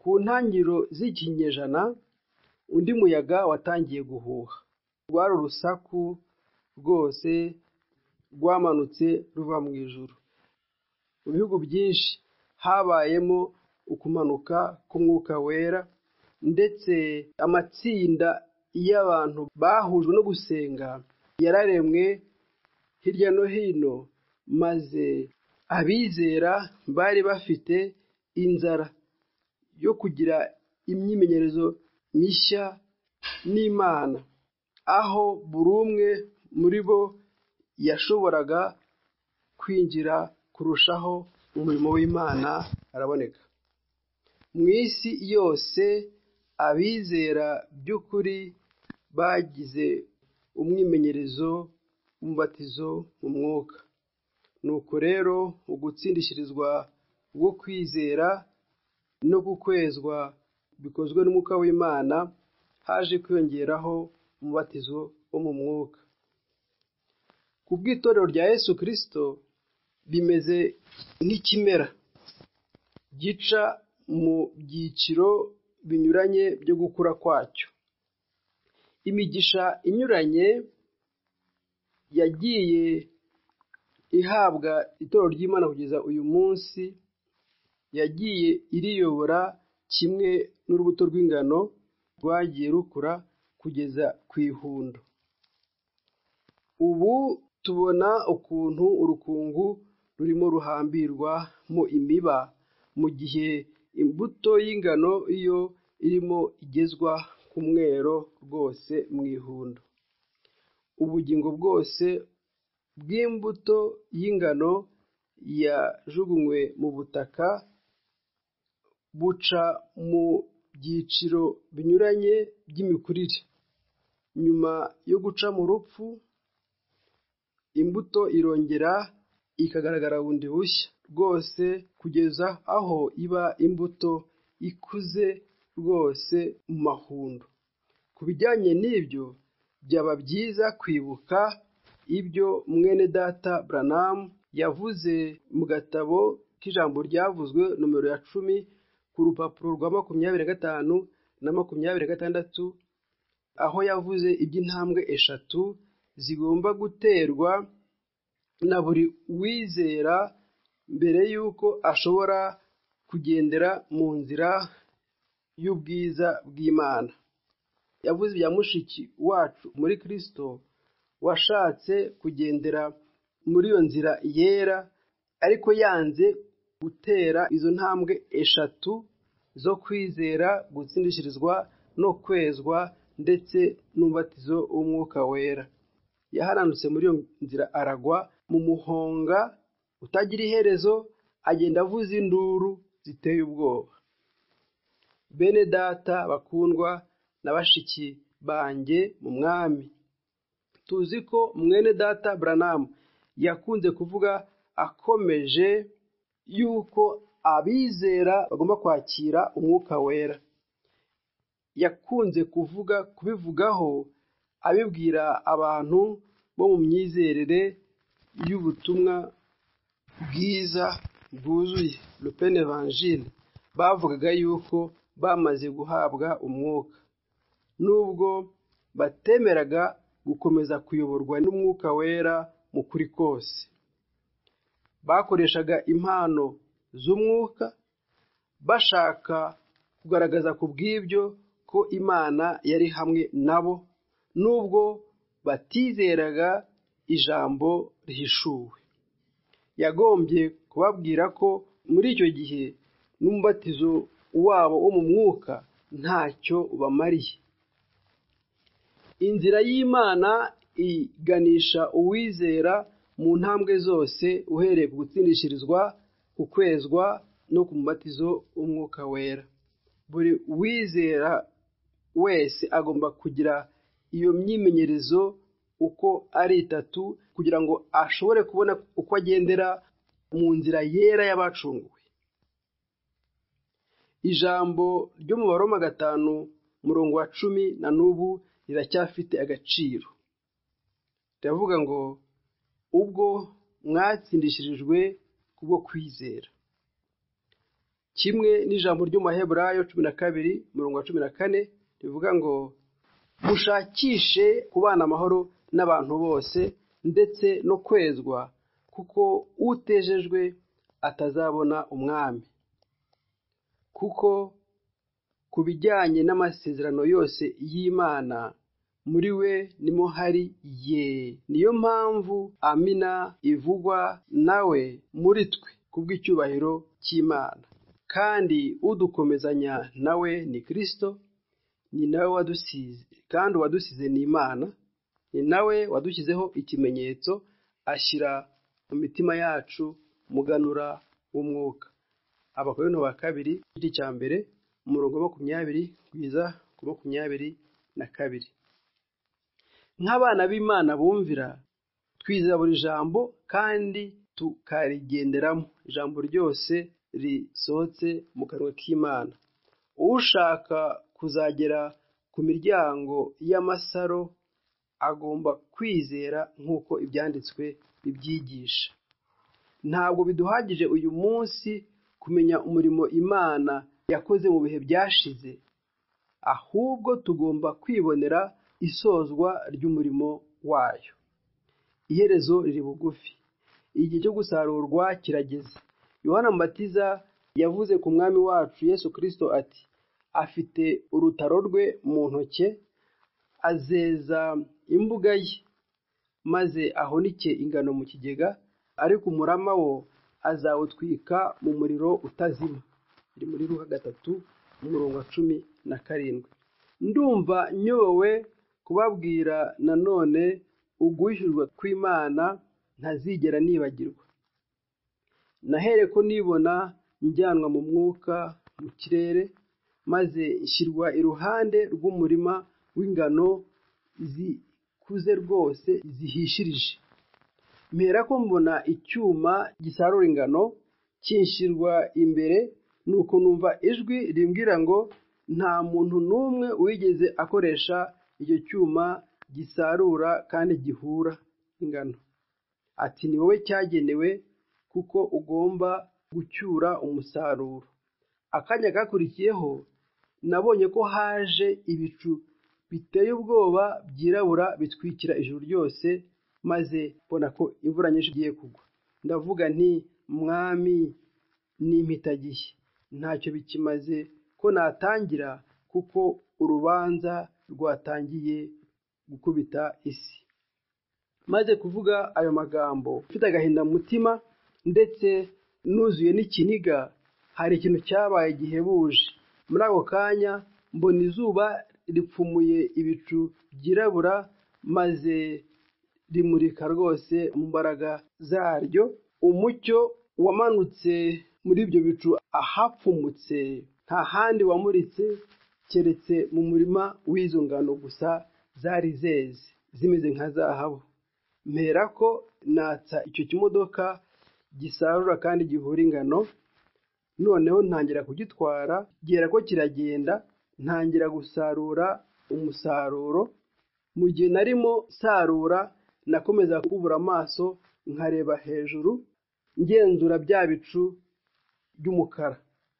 ku ntangiriro z'ikinyejana undi muyaga watangiye guhuha. Rwari urusaku rwose rwamanutse ruva mu ijuru. Mu bihugu byinshi habayemo ukumanuka k'umwuka wera ndetse amatsinda y'abantu bahujwe no gusenga yararemwe hirya no hino maze abizera bari bafite inzara yo kugira imyimenyerezo mishya n'imana. Aho buri umwe muri bo yashoboraga kwinjira kurushaho umurimo w'imana araboneka. Mu isi yose abizera by'ukuri bagize umwimenyerezo w'umubatizo mu mwuka. Nuko rero ugutsindishirizwa bwo kwizera no gukwezwa bikozwe n'umwuka w'imana haje kwiyongeraho umubatizo wo mu mwuka. Ku bw'itorero rya yesu kirisito bimeze nk'ikimera gica mu byiciro binyuranye byo gukura kwacyo. Imigisha inyuranye yagiye ihabwa itorero ry'imana kugeza uyu munsi yagiye iriyobora kimwe n'urubuto rw'ingano rwagiye rukura kugeza ku ihundo. Ubu tubona ukuntu urukungu rurimo ruhambirwa mu imiba mu gihe imbuto y'ingano iyo irimo igezwa ku mwero rwose mu ihundo. Ubugingo bwose bw'imbuto y'ingano yajugunywe mu butaka buca mu byiciro binyuranye by'imikurire. Nyuma yo guca mu rupfu imbuto irongera ikagaragara bundi bushya. Rwose kugeza aho iba imbuto ikuze rwose mu mahundo. Ku bijyanye n'ibyo byaba byiza kwibuka ibyo mwene data buranamu yavuze mu gatabo k'ijambo ryavuzwe nomero ya cumi ku rupapuro rwa makumyabiri na gatanu na makumyabiri na gatandatu aho yavuze iby'intambwe eshatu zigomba guterwa na buri wizera mbere y'uko ashobora kugendera mu nzira y'ubwiza bw'imana. Yavuze ibya mushiki wacu muri kirisito washatse kugendera muri iyo nzira yera ariko yanze gutera izo ntambwe eshatu zo kwizera gutsindishirizwa no kwezwa ndetse n'umubatizo w'umwuka wera. Yaharanutse muri iyo nzira aragwa mu muhonga utagira iherezo agenda avuza induru ziteye ubwoba. Bene data bakundwa na bashiki banjye mu mwami. Tuzi ko mwene data buranamu yakunze kuvuga akomeje yuko abizera bagomba kwakira umwuka wera. Yakunze kuvuga kubivugaho abibwira abantu bo mu myizerere y'ubutumwa bwiza bwuzuye. Lupene evanjile bavugaga yuko bamaze guhabwa umwuka. Nubwo batemeraga gukomeza kuyoborwa n'umwuka wera mu kuri kose. Bakoreshaga impano z'umwuka bashaka kugaragaza ku bw'ibyo ko imana yari hamwe nabo nubwo batizeraga ijambo rihishuwe. Yagombye kubabwira ko muri icyo gihe n'umubatizo wabo wo mu mwuka ntacyo bamariye. Inzira y'imana iganisha uwizera mu ntambwe zose uhereye ku gutsindishirizwa ku kwezwa no ku mubatizo w'umwuka wera. Buri wizera wese agomba kugira iyo myimenyerezo uko ari itatu kugira ngo ashobore kubona uko agendera mu nzira yera y'abacunguwe. Ijambo ryo mu baroma gatanu umurongo wa cumi na n'ubu riracyafite agaciro. Riravuga ngo ubwo mwatsindishirijwe kubwo kwizera. Kimwe n'ijambo ry'umuheburayo cumi na kabiri umurongo wa cumi na kane rivuga ngo mushakishe kubana amahoro n'abantu bose ndetse no kwezwa kuko utejejwe atazabona umwami. Kuko ku bijyanye n'amasezerano yose y'imana muri we nimo hari ye. Niyo mpamvu amina ivugwa nawe muri twe kubw'icyubahiro cy'imana. Kandi udukomezanya nawe ni kirisito ni nawe wadusize kandi uwadusize ni imana ni nawe wadushyizeho ikimenyetso ashyira mu mitima yacu umuganura w'umwuka. Abakorino ba kabiri igice cya mbere umurongo wa makumyabiri kugeza ku makumyabiri na kabiri. Nk'abana b'imana bumvira twizera buri jambo kandi tukarigenderamo. Ijambo ryose risohotse mu kanwa k'imana. Ushaka kuzagera ku miryango y'amasaro agomba kwizera nk'uko ibyanditswe bibyigisha. Ntabwo biduhagije uyu munsi kumenya umurimo imana yakoze mu bihe byashize ahubwo tugomba kwibonera isozwa ry'umurimo wayo. Iherezo riri bugufi. Igihe cyo gusarurwa kirageze. Yohana mbatiza yavuze ku mwami wacu yesu kirisito ati afite urutaro rwe mu ntoke azeza imbuga ye maze ahunike ingano mu kigega ariko umurama wo azawutwika mu muriro utazima. Biri muri ruha gatatu umurongo wa cumi na karindwi. Ndumva nyowe kubabwira nanone uguhishyurwa kw'imana ntazigera nibagirwa. Nahere ko nibona njyanwa mu mwuka mu kirere maze nshyirwa iruhande rw'umurima w'ingano zikuze rwose zihishirije. Mpera ko mbona icyuma gisarura ingano kinshyirwa imbere nuko numva ijwi rimbwira ngo nta muntu n'umwe wigeze akoresha icyo cyuma gisarura kandi gihura ingano. Ati ni wowe cyagenewe kuko ugomba gucyura umusaruro. Akanya gakurikiyeho nabonye ko haje ibicu biteye ubwoba byirabura bitwikira ijuru ryose maze mbona ko imvura nyinshi igiye kugwa. Ndavuga nti mwami n'impitagihe ntacyo bikimaze ko natangira kuko urubanza rwatangiye gukubita isi. Maze kuvuga ayo magambo mfite agahinda mu mutima ndetse nuzuye n'ikiniga hari ikintu cyabaye gihebuje. Muri ako kanya mbona izuba ripfumuye ibicu byirabura maze rimurika rwose mu mbaraga zaryo. Umucyo wamanutse muri ibyo bicu ahapfumutse nta handi wamuritse keretse mu murima w'izo ngano gusa zari zeze zimeze nka zahabu. Mpera ko natsa icyo kimodoka gisarura kandi gihura ingano noneho ntangira kugitwara gera ko kiragenda ntangira gusarura umusaruro. Mu gihe narimo sarura nakomeza kubura amaso nkareba hejuru ngenzura bya bicu by'umukara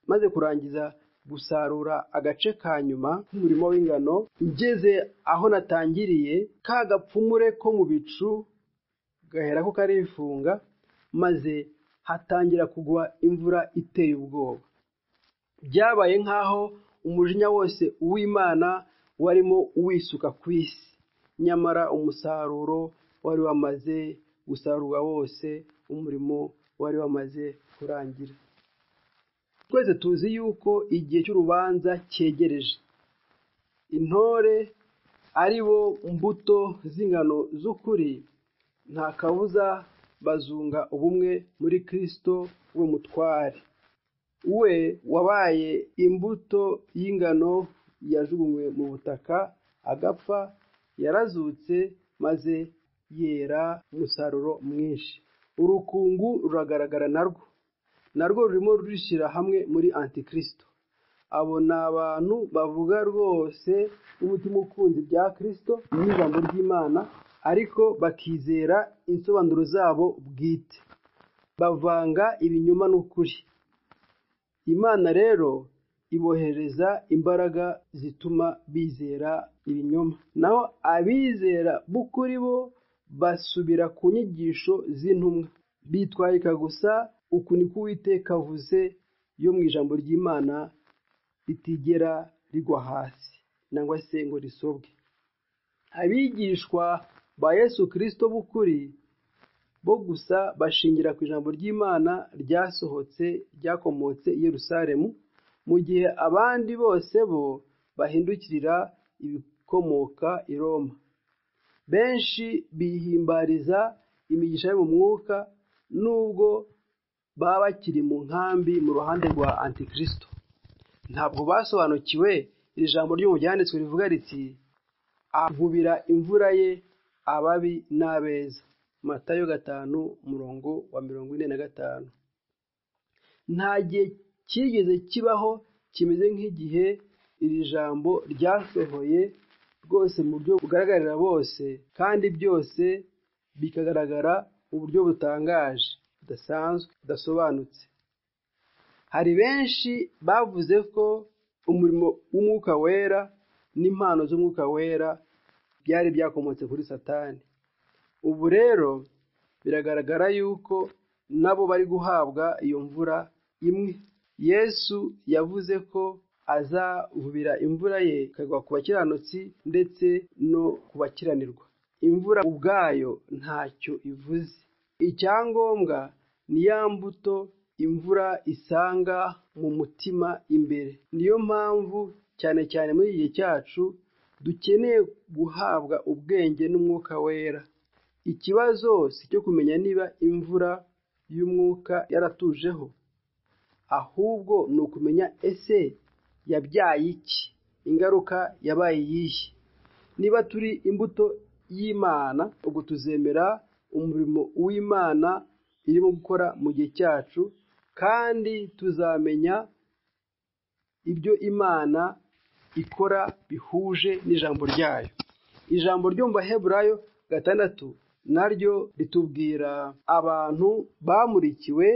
maze kurangiza gusarura agace ka nyuma k'umurimo w'ingano ngeze aho natangiriye ka gapfumure ko mu bicu gahera ko karifunga maze hatangira kugwa imvura iteye ubwoba. Byabaye nk'aho umujinya wose w'imana warimo wisuka ku isi. Nyamara umusaruro wari wamaze gusarurwa wose umurimo wari wamaze kurangira. Twese tuzi yuko igihe cy'urubanza cyegereje. Intore ari bo mbuto z'ingano z'ukuri nta kabuza bazunga ubumwe muri kirisito we mutware we wabaye imbuto y'ingano yajugunywe mu butaka agapfa yarazutse maze yera umusaruro mwinshi. Urukungu ruragaragara narwo. Narwo rurimo rurishyira hamwe muri antikirisito abo ni abantu bavuga rwose n'umutima ukunze ibya kirisito n'ijambo ry'imana ariko bakizera insobanuro zabo bwite. Bavanga ibinyoma n'ukuri. Imana rero ibohereza imbaraga zituma bizera ibinyoma. Naho abizera b'ukuri bo basubira ku nyigisho z'intumwa. Bitwarika gusa uku niko uwiteka avuze yo mu ijambo ry'imana ritigera rigwa hasi nangwa se ngo risobwe. Abigishwa ba yesu kirisito b'ukuri bo gusa bashingira ku ijambo ry'imana ryasohotse ryakomotse i yerusalemu mu gihe abandi bose bo bahindukirira ibikomoka i roma. Benshi bihimbariza imigisha yo mu mwuka nubwo baba bakiri mu nkambi mu ruhande rwa antikirisito ntabwo basobanukiwe iri jambo ryo mu byanditswe rivuga riti ankubira imvura ye ababi n'abeza. Matayo gatanu umurongo wa mirongo ine na gatanu. Nta gihe cyigeze kibaho kimeze nk'igihe iri jambo ryasohoye rwose mu buryo bugaragarira bose kandi byose bikagaragara mu buryo butangaje. Budasanzwe budasobanutse. Hari benshi bavuze ko umurimo w'umwuka wera n'impano z'umwuka wera byari byakomotse kuri satani. Ubu rero biragaragara yuko nabo bari guhabwa iyo mvura imwe. Yesu yavuze ko azavubira imvura ye ikagwa ku bakiranutsi ndetse no ku bakiranirwa. Imvura ubwayo ntacyo ivuze. Icyangombwa ni ya mbuto imvura isanga mu mutima imbere. Niyo mpamvu cyane cyane muri iki gihe cyacu dukeneye guhabwa ubwenge n'umwuka wera. Ikibazo si cyo kumenya niba imvura y'umwuka yaratujeho ahubwo ni ukumenya ese yabyaye iki ingaruka yabaye iyihe. Niba turi imbuto y'imana ubwo tuzemera umurimo w'imana irimo gukora mu gihe cyacu kandi tuzamenya ibyo imana ikora bihuje n'ijambo ryayo. Ijambo ryo mu baheburayo gatandatu naryo ritubwira abantu bamurikiwe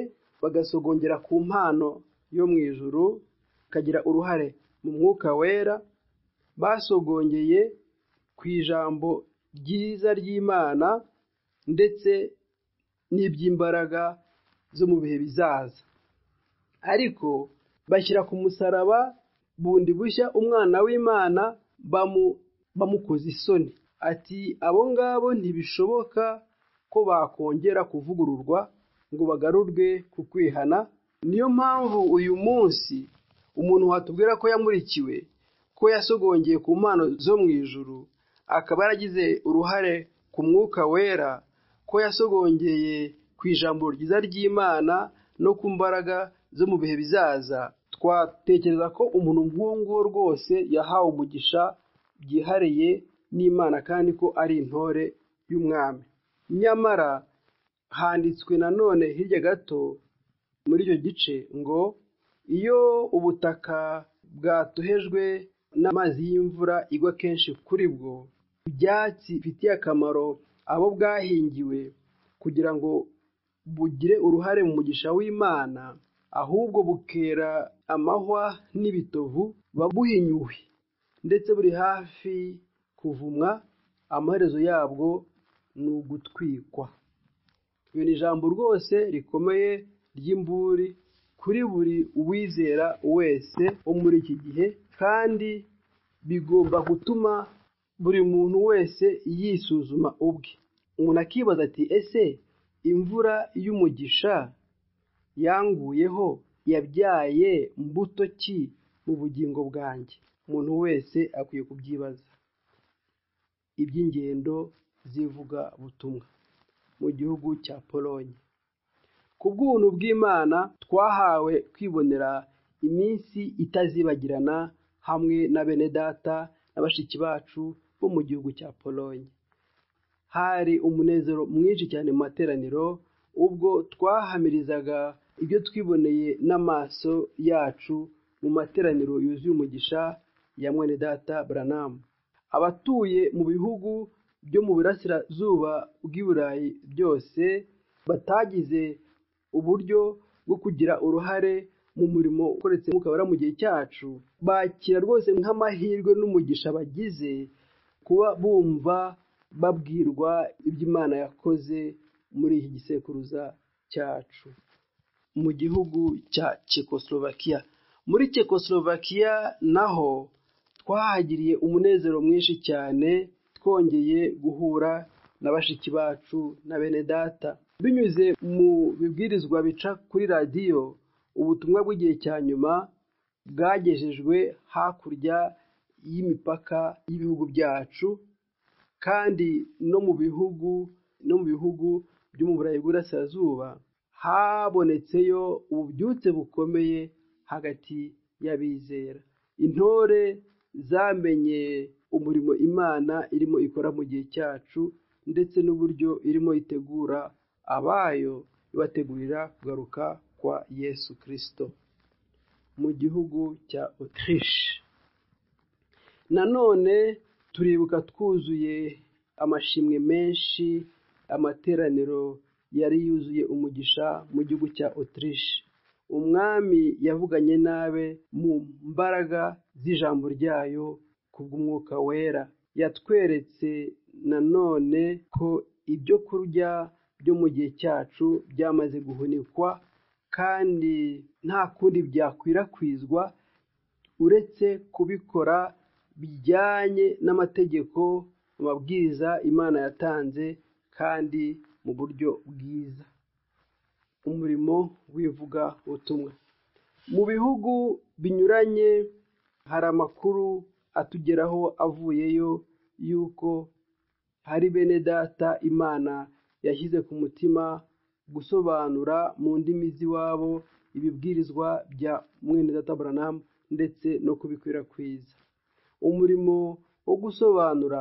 bagasogongera ku mpano yo mu ijuru bakagira uruhare mu mwuka wera basogongeye ku ijambo ryiza ry'imana ndetse n'iby'imbaraga zo mu bihe bizaza. Ariko bashyira ku musaraba bundi bushya umwana w'imana bamukoze isoni. Ati abo ngabo ntibishoboka ko bakongera kuvugururwa ngo bagarurwe ku kwihana. Niyo mpamvu uyu munsi umuntu watubwira ko yamurikiwe ko yasogongeye ku mpano zo mu ijuru akaba yaragize uruhare ku mwuka wera ko yasogongeye ku ijambo ryiza ry'imana no ku mbaraga zo mu bihe bizaza. Twatekereza ko umuntu nk'uwo nguwo rwose yahawe umugisha byihariye n'imana kandi ko ari intore y'umwami. Nyamara handitswe nanone hirya gato muri icyo gice ngo iyo ubutaka bwatohejwe n'amazi y'imvura igwa kenshi kuri bwo ibyatsi bifitiye akamaro abo bwahingiwe kugira ngo bugire uruhare mu mugisha w'imana ahubwo bukera amahwa n'ibitovu babuhinyuwe ndetse buri hafi kuvumwa amaherezo yabwo ni ugutwikwa. Iyo ni ijambo rwose rikomeye ry'imburi kuri buri uwizera wese wo muri iki gihe kandi bigomba gutuma buri muntu wese yisuzuma ubwe. Umuntu akibaza ati ese imvura y'umugisha yanguyeho yabyaye mbuto ki mu bugingo bwanjye? Umuntu wese akwiye kubyibaza. Iby'ingendo z'ivugabutumwa mu gihugu cya polonye ku bw'ubuntu bw'imana twahawe kwibonera iminsi itazibagirana hamwe na bene data na bashiki bacu bo mu gihugu cya polonye hari umunezero mwinshi cyane mu materaniro ubwo twahamirizaga ibyo twiboneye n'amaso yacu mu materaniro yuzuye umugisha ya mwene data buranamu abatuye mu bihugu byo mu burasirazuba bw'i burayi byose batagize uburyo bwo kugira uruhare mu murimo ukoretse mukabara mu gihe cyacu bakira rwose nk'amahirwe n'umugisha bagize kuba bumva babwirwa ibyo imana yakoze muri iki gisekuruza cyacu. Mu gihugu cya Czechoslovakia muri Czechoslovakia naho twahagiriye umunezero mwinshi cyane twongeye guhura na bashiki bacu na bene data. Binyuze mu bibwirizwa bica kuri radiyo ubutumwa bw'igihe cya nyuma bwagejejwe hakurya y'imipaka y'ibihugu byacu kandi no mu bihugu no mu bihugu byo mu burayi bw'Iburasirazuba habonetseyo ububyutse bukomeye hagati y'abizera. Intore zamenye umurimo imana irimo ikora mu gihe cyacu ndetse n'uburyo irimo itegura abayo ibategurira kugaruka kwa yesu kirisito mu gihugu cya Autriche. Nanone turibuka twuzuye amashimwe menshi amateraniro yari yuzuye umugisha mu gihugu cya Autriche. Umwami yavuganye nabe mu mbaraga z'ijambo ryayo kubw'umwuka wera. Yatweretse nanone ko ibyo kurya byo mu gihe cyacu byamaze guhunikwa kandi nta kundi byakwirakwizwa uretse kubikora bijyanye n'amategeko amabwiriza imana yatanze kandi mu buryo bwiza. Umurimo w'ivuga ubutumwa mu bihugu binyuranye hari amakuru atugeraho avuyeyo y'uko hari bene data imana yashyize ku mutima gusobanura mu ndimi z'iwabo ibibwirizwa bya mwene data Branham ndetse no kubikwirakwiza. Umurimo wo gusobanura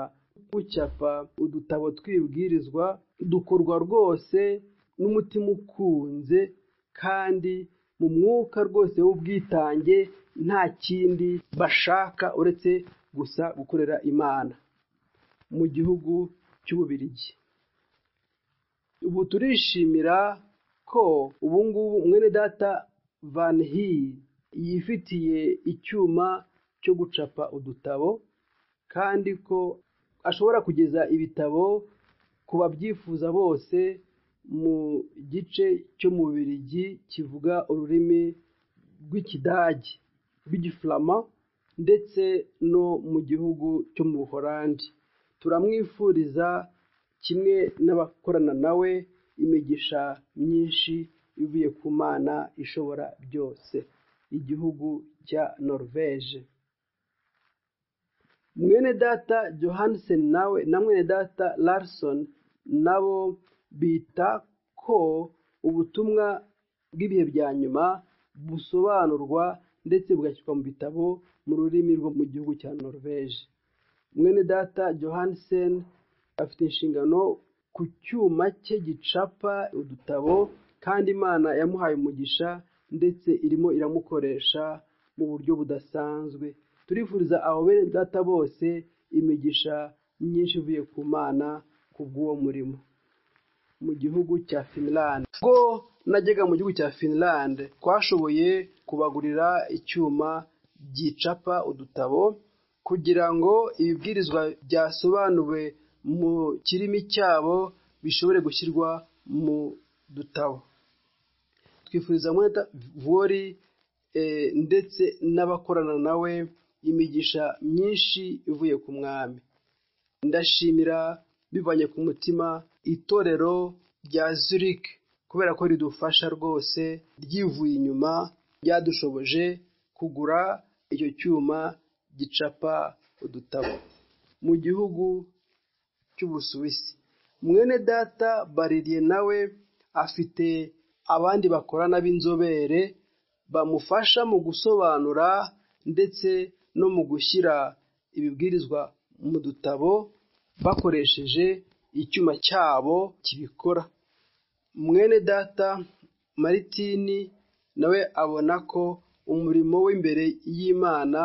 gucapa udutabo tw'ibibwirizwa dukorwa rwose n'umutima ukunze kandi mu mwuka rwose w'ubwitange nta kindi bashaka uretse gusa gukorera imana mu gihugu cy'ububirigi. Ubu turishimira ko ubu ngubu mwene data van Hill yifitiye icyuma cyo gucapa udutabo kandi ko ashobora kugeza ibitabo ku babyifuza bose mu gice cyo mu Bubiligi kivuga ururimi rw'ikidage rw'igifurama ndetse no mu gihugu cyo mu buholandi. Turamwifuriza kimwe n'abakorana nawe imigisha myinshi ivuye ku mana ishobora byose. Igihugu cya norvege mwene data johansen nawe na mwene data larson nabo bita ko ubutumwa bw'ibihe bya nyuma busobanurwa ndetse bugashyirwa mu bitabo mu rurimi rwo mu gihugu cya norvege mwene data johansen afite inshingano ku cyuma cye gicapa udutabo kandi imana yamuhaye umugisha ndetse irimo iramukoresha mu buryo budasanzwe. Turifuriza abo bene data bose imigisha myinshi ivuye ku mana ku bw'uwo murimo. Mu gihugu cya finland. Ubwo najyaga mu gihugu cya finland twashoboye kubagurira icyuma gicapa udutabo kugira ngo ibibwirizwa byasobanuwe mu kirimi cyabo bishobore gushyirwa mu dutabo. Twifuriza mweta vori ndetse n'abakorana nawe imigisha myinshi ivuye ku mwami. Ndashimira bivanye ku mutima itorero rya zurich kubera ko ridufasha rwose ryivuye inyuma ryadushoboje kugura icyo cyuma gicapa udutabo. Mu gihugu cy'ubusuwisi. Mwene data baririye nawe afite abandi bakorana b'inzobere bamufasha mu gusobanura ndetse no mu gushyira ibibwirizwa mu dutabo bakoresheje icyuma cyabo kibikora. Mwene data maritini nawe abona ko umurimo w'imbere y'imana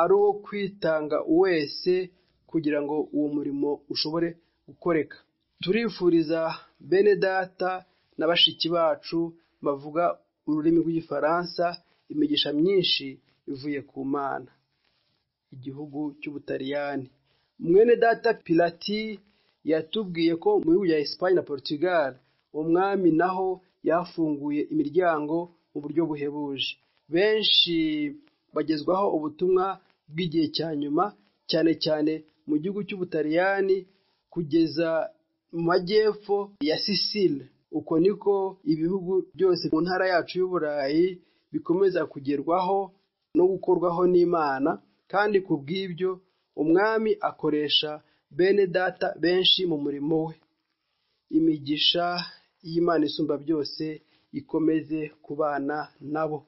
ari uwo kwitanga wese kugira ngo uwo murimo ushobore gukoreka. Turifuriza bene data na bashiki bacu bavuga ururimi rw'igifaransa imigisha myinshi ivuye ku mana. Igihugu cy'ubutaliyani. Mwene data pilati yatubwiye ko mu bihugu bya Espagne na Portugal umwami naho yafunguye imiryango mu buryo buhebuje. Benshi bagezwaho ubutumwa bw'igihe cya nyuma cyane cyane mu gihugu cy'ubutaliyani kugeza mu majyepfo ya Sicile. Uko niko ibihugu byose mu ntara yacu y'uburayi bikomeza kugerwaho no gukorwaho n'imana. Kandi ku bw'ibyo umwami akoresha bene data benshi mu murimo we. Imigisha y'imana isumba byose ikomeze kubana nabo.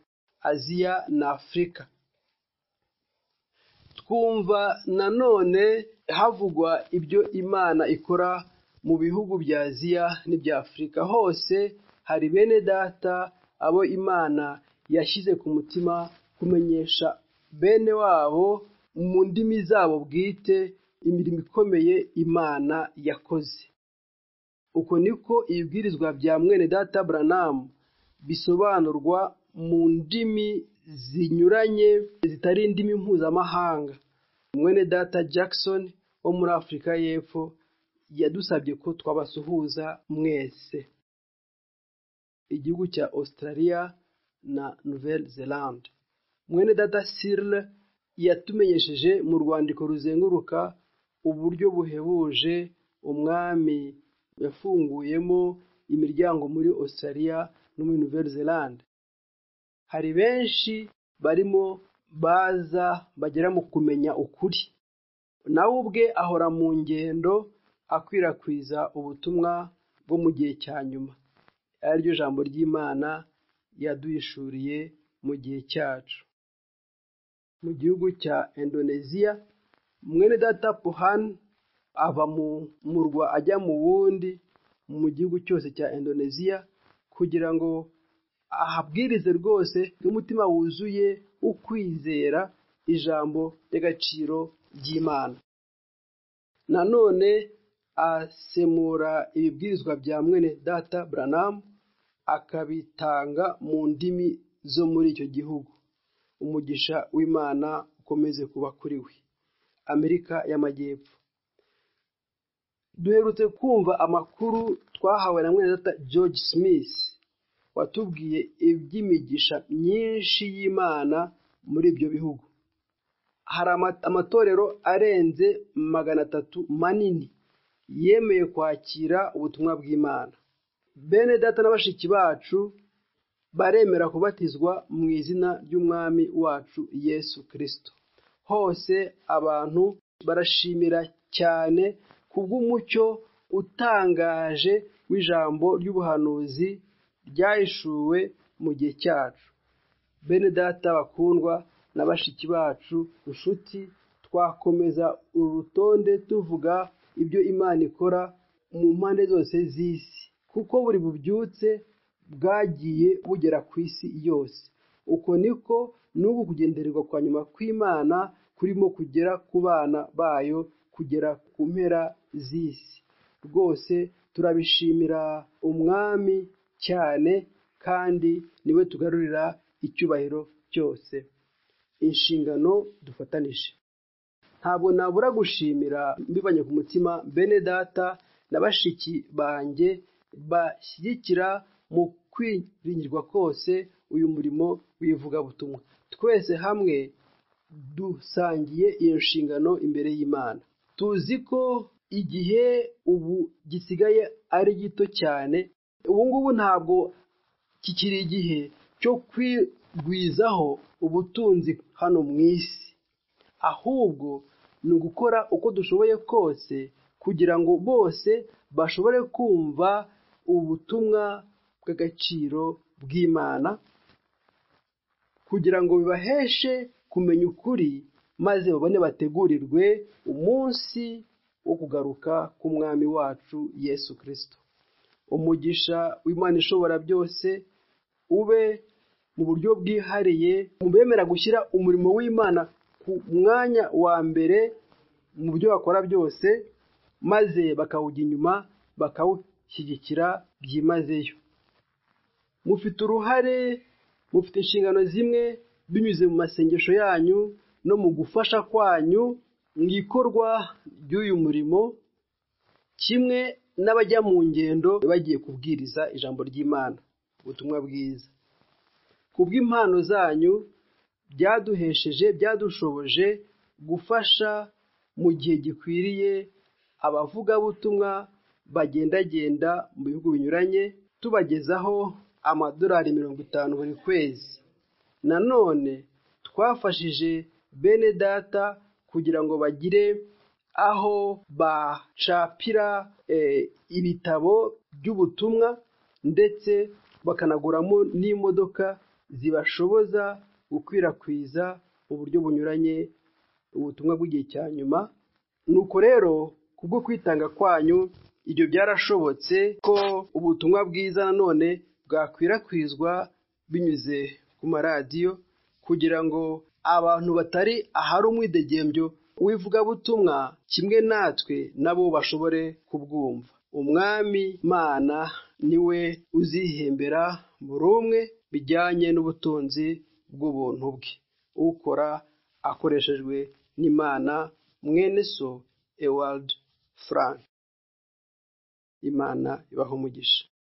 Aziya na afurika. Twumva nanone havugwa ibyo imana ikora mu bihugu bya aziya n'ibya afurika. Hose hari bene data abo imana yashyize ku mutima kumenyesha bene wabo mu ndimi zabo bwite imirimo ikomeye imana yakoze. Uko niko ibibwirizwa bya mwene data buranamu bisobanurwa mu ndimi zinyuranye zitari indimi mpuzamahanga. Mwene data jackson wo muri afurika y'epfo yadusabye ko twabasuhuza mwese. Igihugu cya australia na nouvelle zelande mwene data sirle yatumenyesheje mu rwandiko ruzenguruka uburyo buhebuje umwami yafunguyemo imiryango muri australia no muri nouvelle zelande hari benshi barimo baza bagera mu kumenya ukuri. Nawe ubwe ahora mu ngendo akwirakwiza ubutumwa bwo mu gihe cya nyuma. Ariryo jambo ry'imana yaduhishuriye mu gihe cyacu. Mu gihugu cya indoneziya mwene data puhan ava mu murwa ajya mu wundi mu gihugu cyose cya indoneziya kugira ngo ahabwirize rwose n'umutima wuzuye ukwizera ijambo ry'agaciro ry'imana. Nanone asemura ibibwirizwa bya mwene data buranamu akabitanga mu ndimi zo muri icyo gihugu. Umugisha w'imana ukomeze kuba kuri we. Amerika y'amajyepfo. Duherutse kumva amakuru twahawe na mwene data george smith watubwiye iby'imigisha myinshi y'imana muri ibyo bihugu. Hari amatorero arenze magana atatu manini yemeye kwakira ubutumwa bw'imana. Bene data na bashiki bacu baremera kubatizwa mu izina ry'umwami wacu yesu kirisito hose abantu barashimira cyane kubw'umucyo utangaje w'ijambo ry'ubuhanuzi ryahishuwe mu gihe cyacu. Bene data bakundwa na bashiki bacu inshuti twakomeza uru rutonde tuvuga ibyo imana ikora mu mpande zose z'isi. Kuko buri bubyutse bwagiye bugera ku isi yose. Uko niko n'ubu kugendererwa kwa nyuma kw'imana kurimo kugera ku bana bayo kugera ku mpera z'isi. Rwose turabishimira umwami cyane kandi ni we tugarurira icyubahiro cyose. Inshingano dufatanije. Ntabwo nabura gushimira mbibanye ku mutima bene data na bashiki banjye bashyigikira mu kwiringirwa kose uyu murimo w'ivugabutumwa. Twese hamwe dusangiye iyo nshingano imbere y'imana. Tuzi ko igihe ubu gisigaye ari gito cyane ubu ngubu ntabwo kikiri igihe cyo kwigwizaho ubutunzi hano mu isi. Ahubwo ni ugukora uko dushoboye kose kugira ngo bose bashobore kumva ubutumwa bw'agaciro bw'imana kugira ngo bibaheshe kumenya ukuri maze babone bategurirwe umunsi wo kugaruka k'umwami wacu yesu kirisito umugisha w'imana ishobora byose ube mu buryo bwihariye mu bemera gushyira umurimo w'imana ku mwanya wa mbere mu byo bakora byose maze bakawujya inyuma bakawushyigikira byimazeyo. Mufite uruhare mufite inshingano zimwe binyuze mu masengesho yanyu no mu gufasha kwanyu mu ikorwa ry'uyu murimo kimwe n'abajya mu ngendo bagiye kubwiriza ijambo ry'imana. Ubutumwa bwiza. Kubw'impano zanyu byaduhesheje byadushoboje gufasha mu gihe gikwiriye abavugabutumwa bagendagenda mu bihugu binyuranye tubagezaho amadolari mirongo itanu buri kwezi. Nanone twafashije bene data kugira ngo bagire aho bacapira ibitabo by'ubutumwa ndetse bakanaguramo n'imodoka zibashoboza gukwirakwiza mu buryo bunyuranye ubutumwa bw'igihe cya nyuma. Nuko rero kubwo kwitanga kwanyu ibyo byarashobotse ko ubutumwa bwiza nanone bwakwirakwizwa binyuze ku maradiyo kugira ngo abantu batari ahari umwidegembyo w'ivugabutumwa kimwe natwe nabo bashobore kubwumva. Umwami mana ni we uzihembera buri umwe bijyanye n'ubutunzi bw'ubuntu bwe. Ukora akoreshejwe n'imana mwene so ewald frank. Imana ibaho umugisha.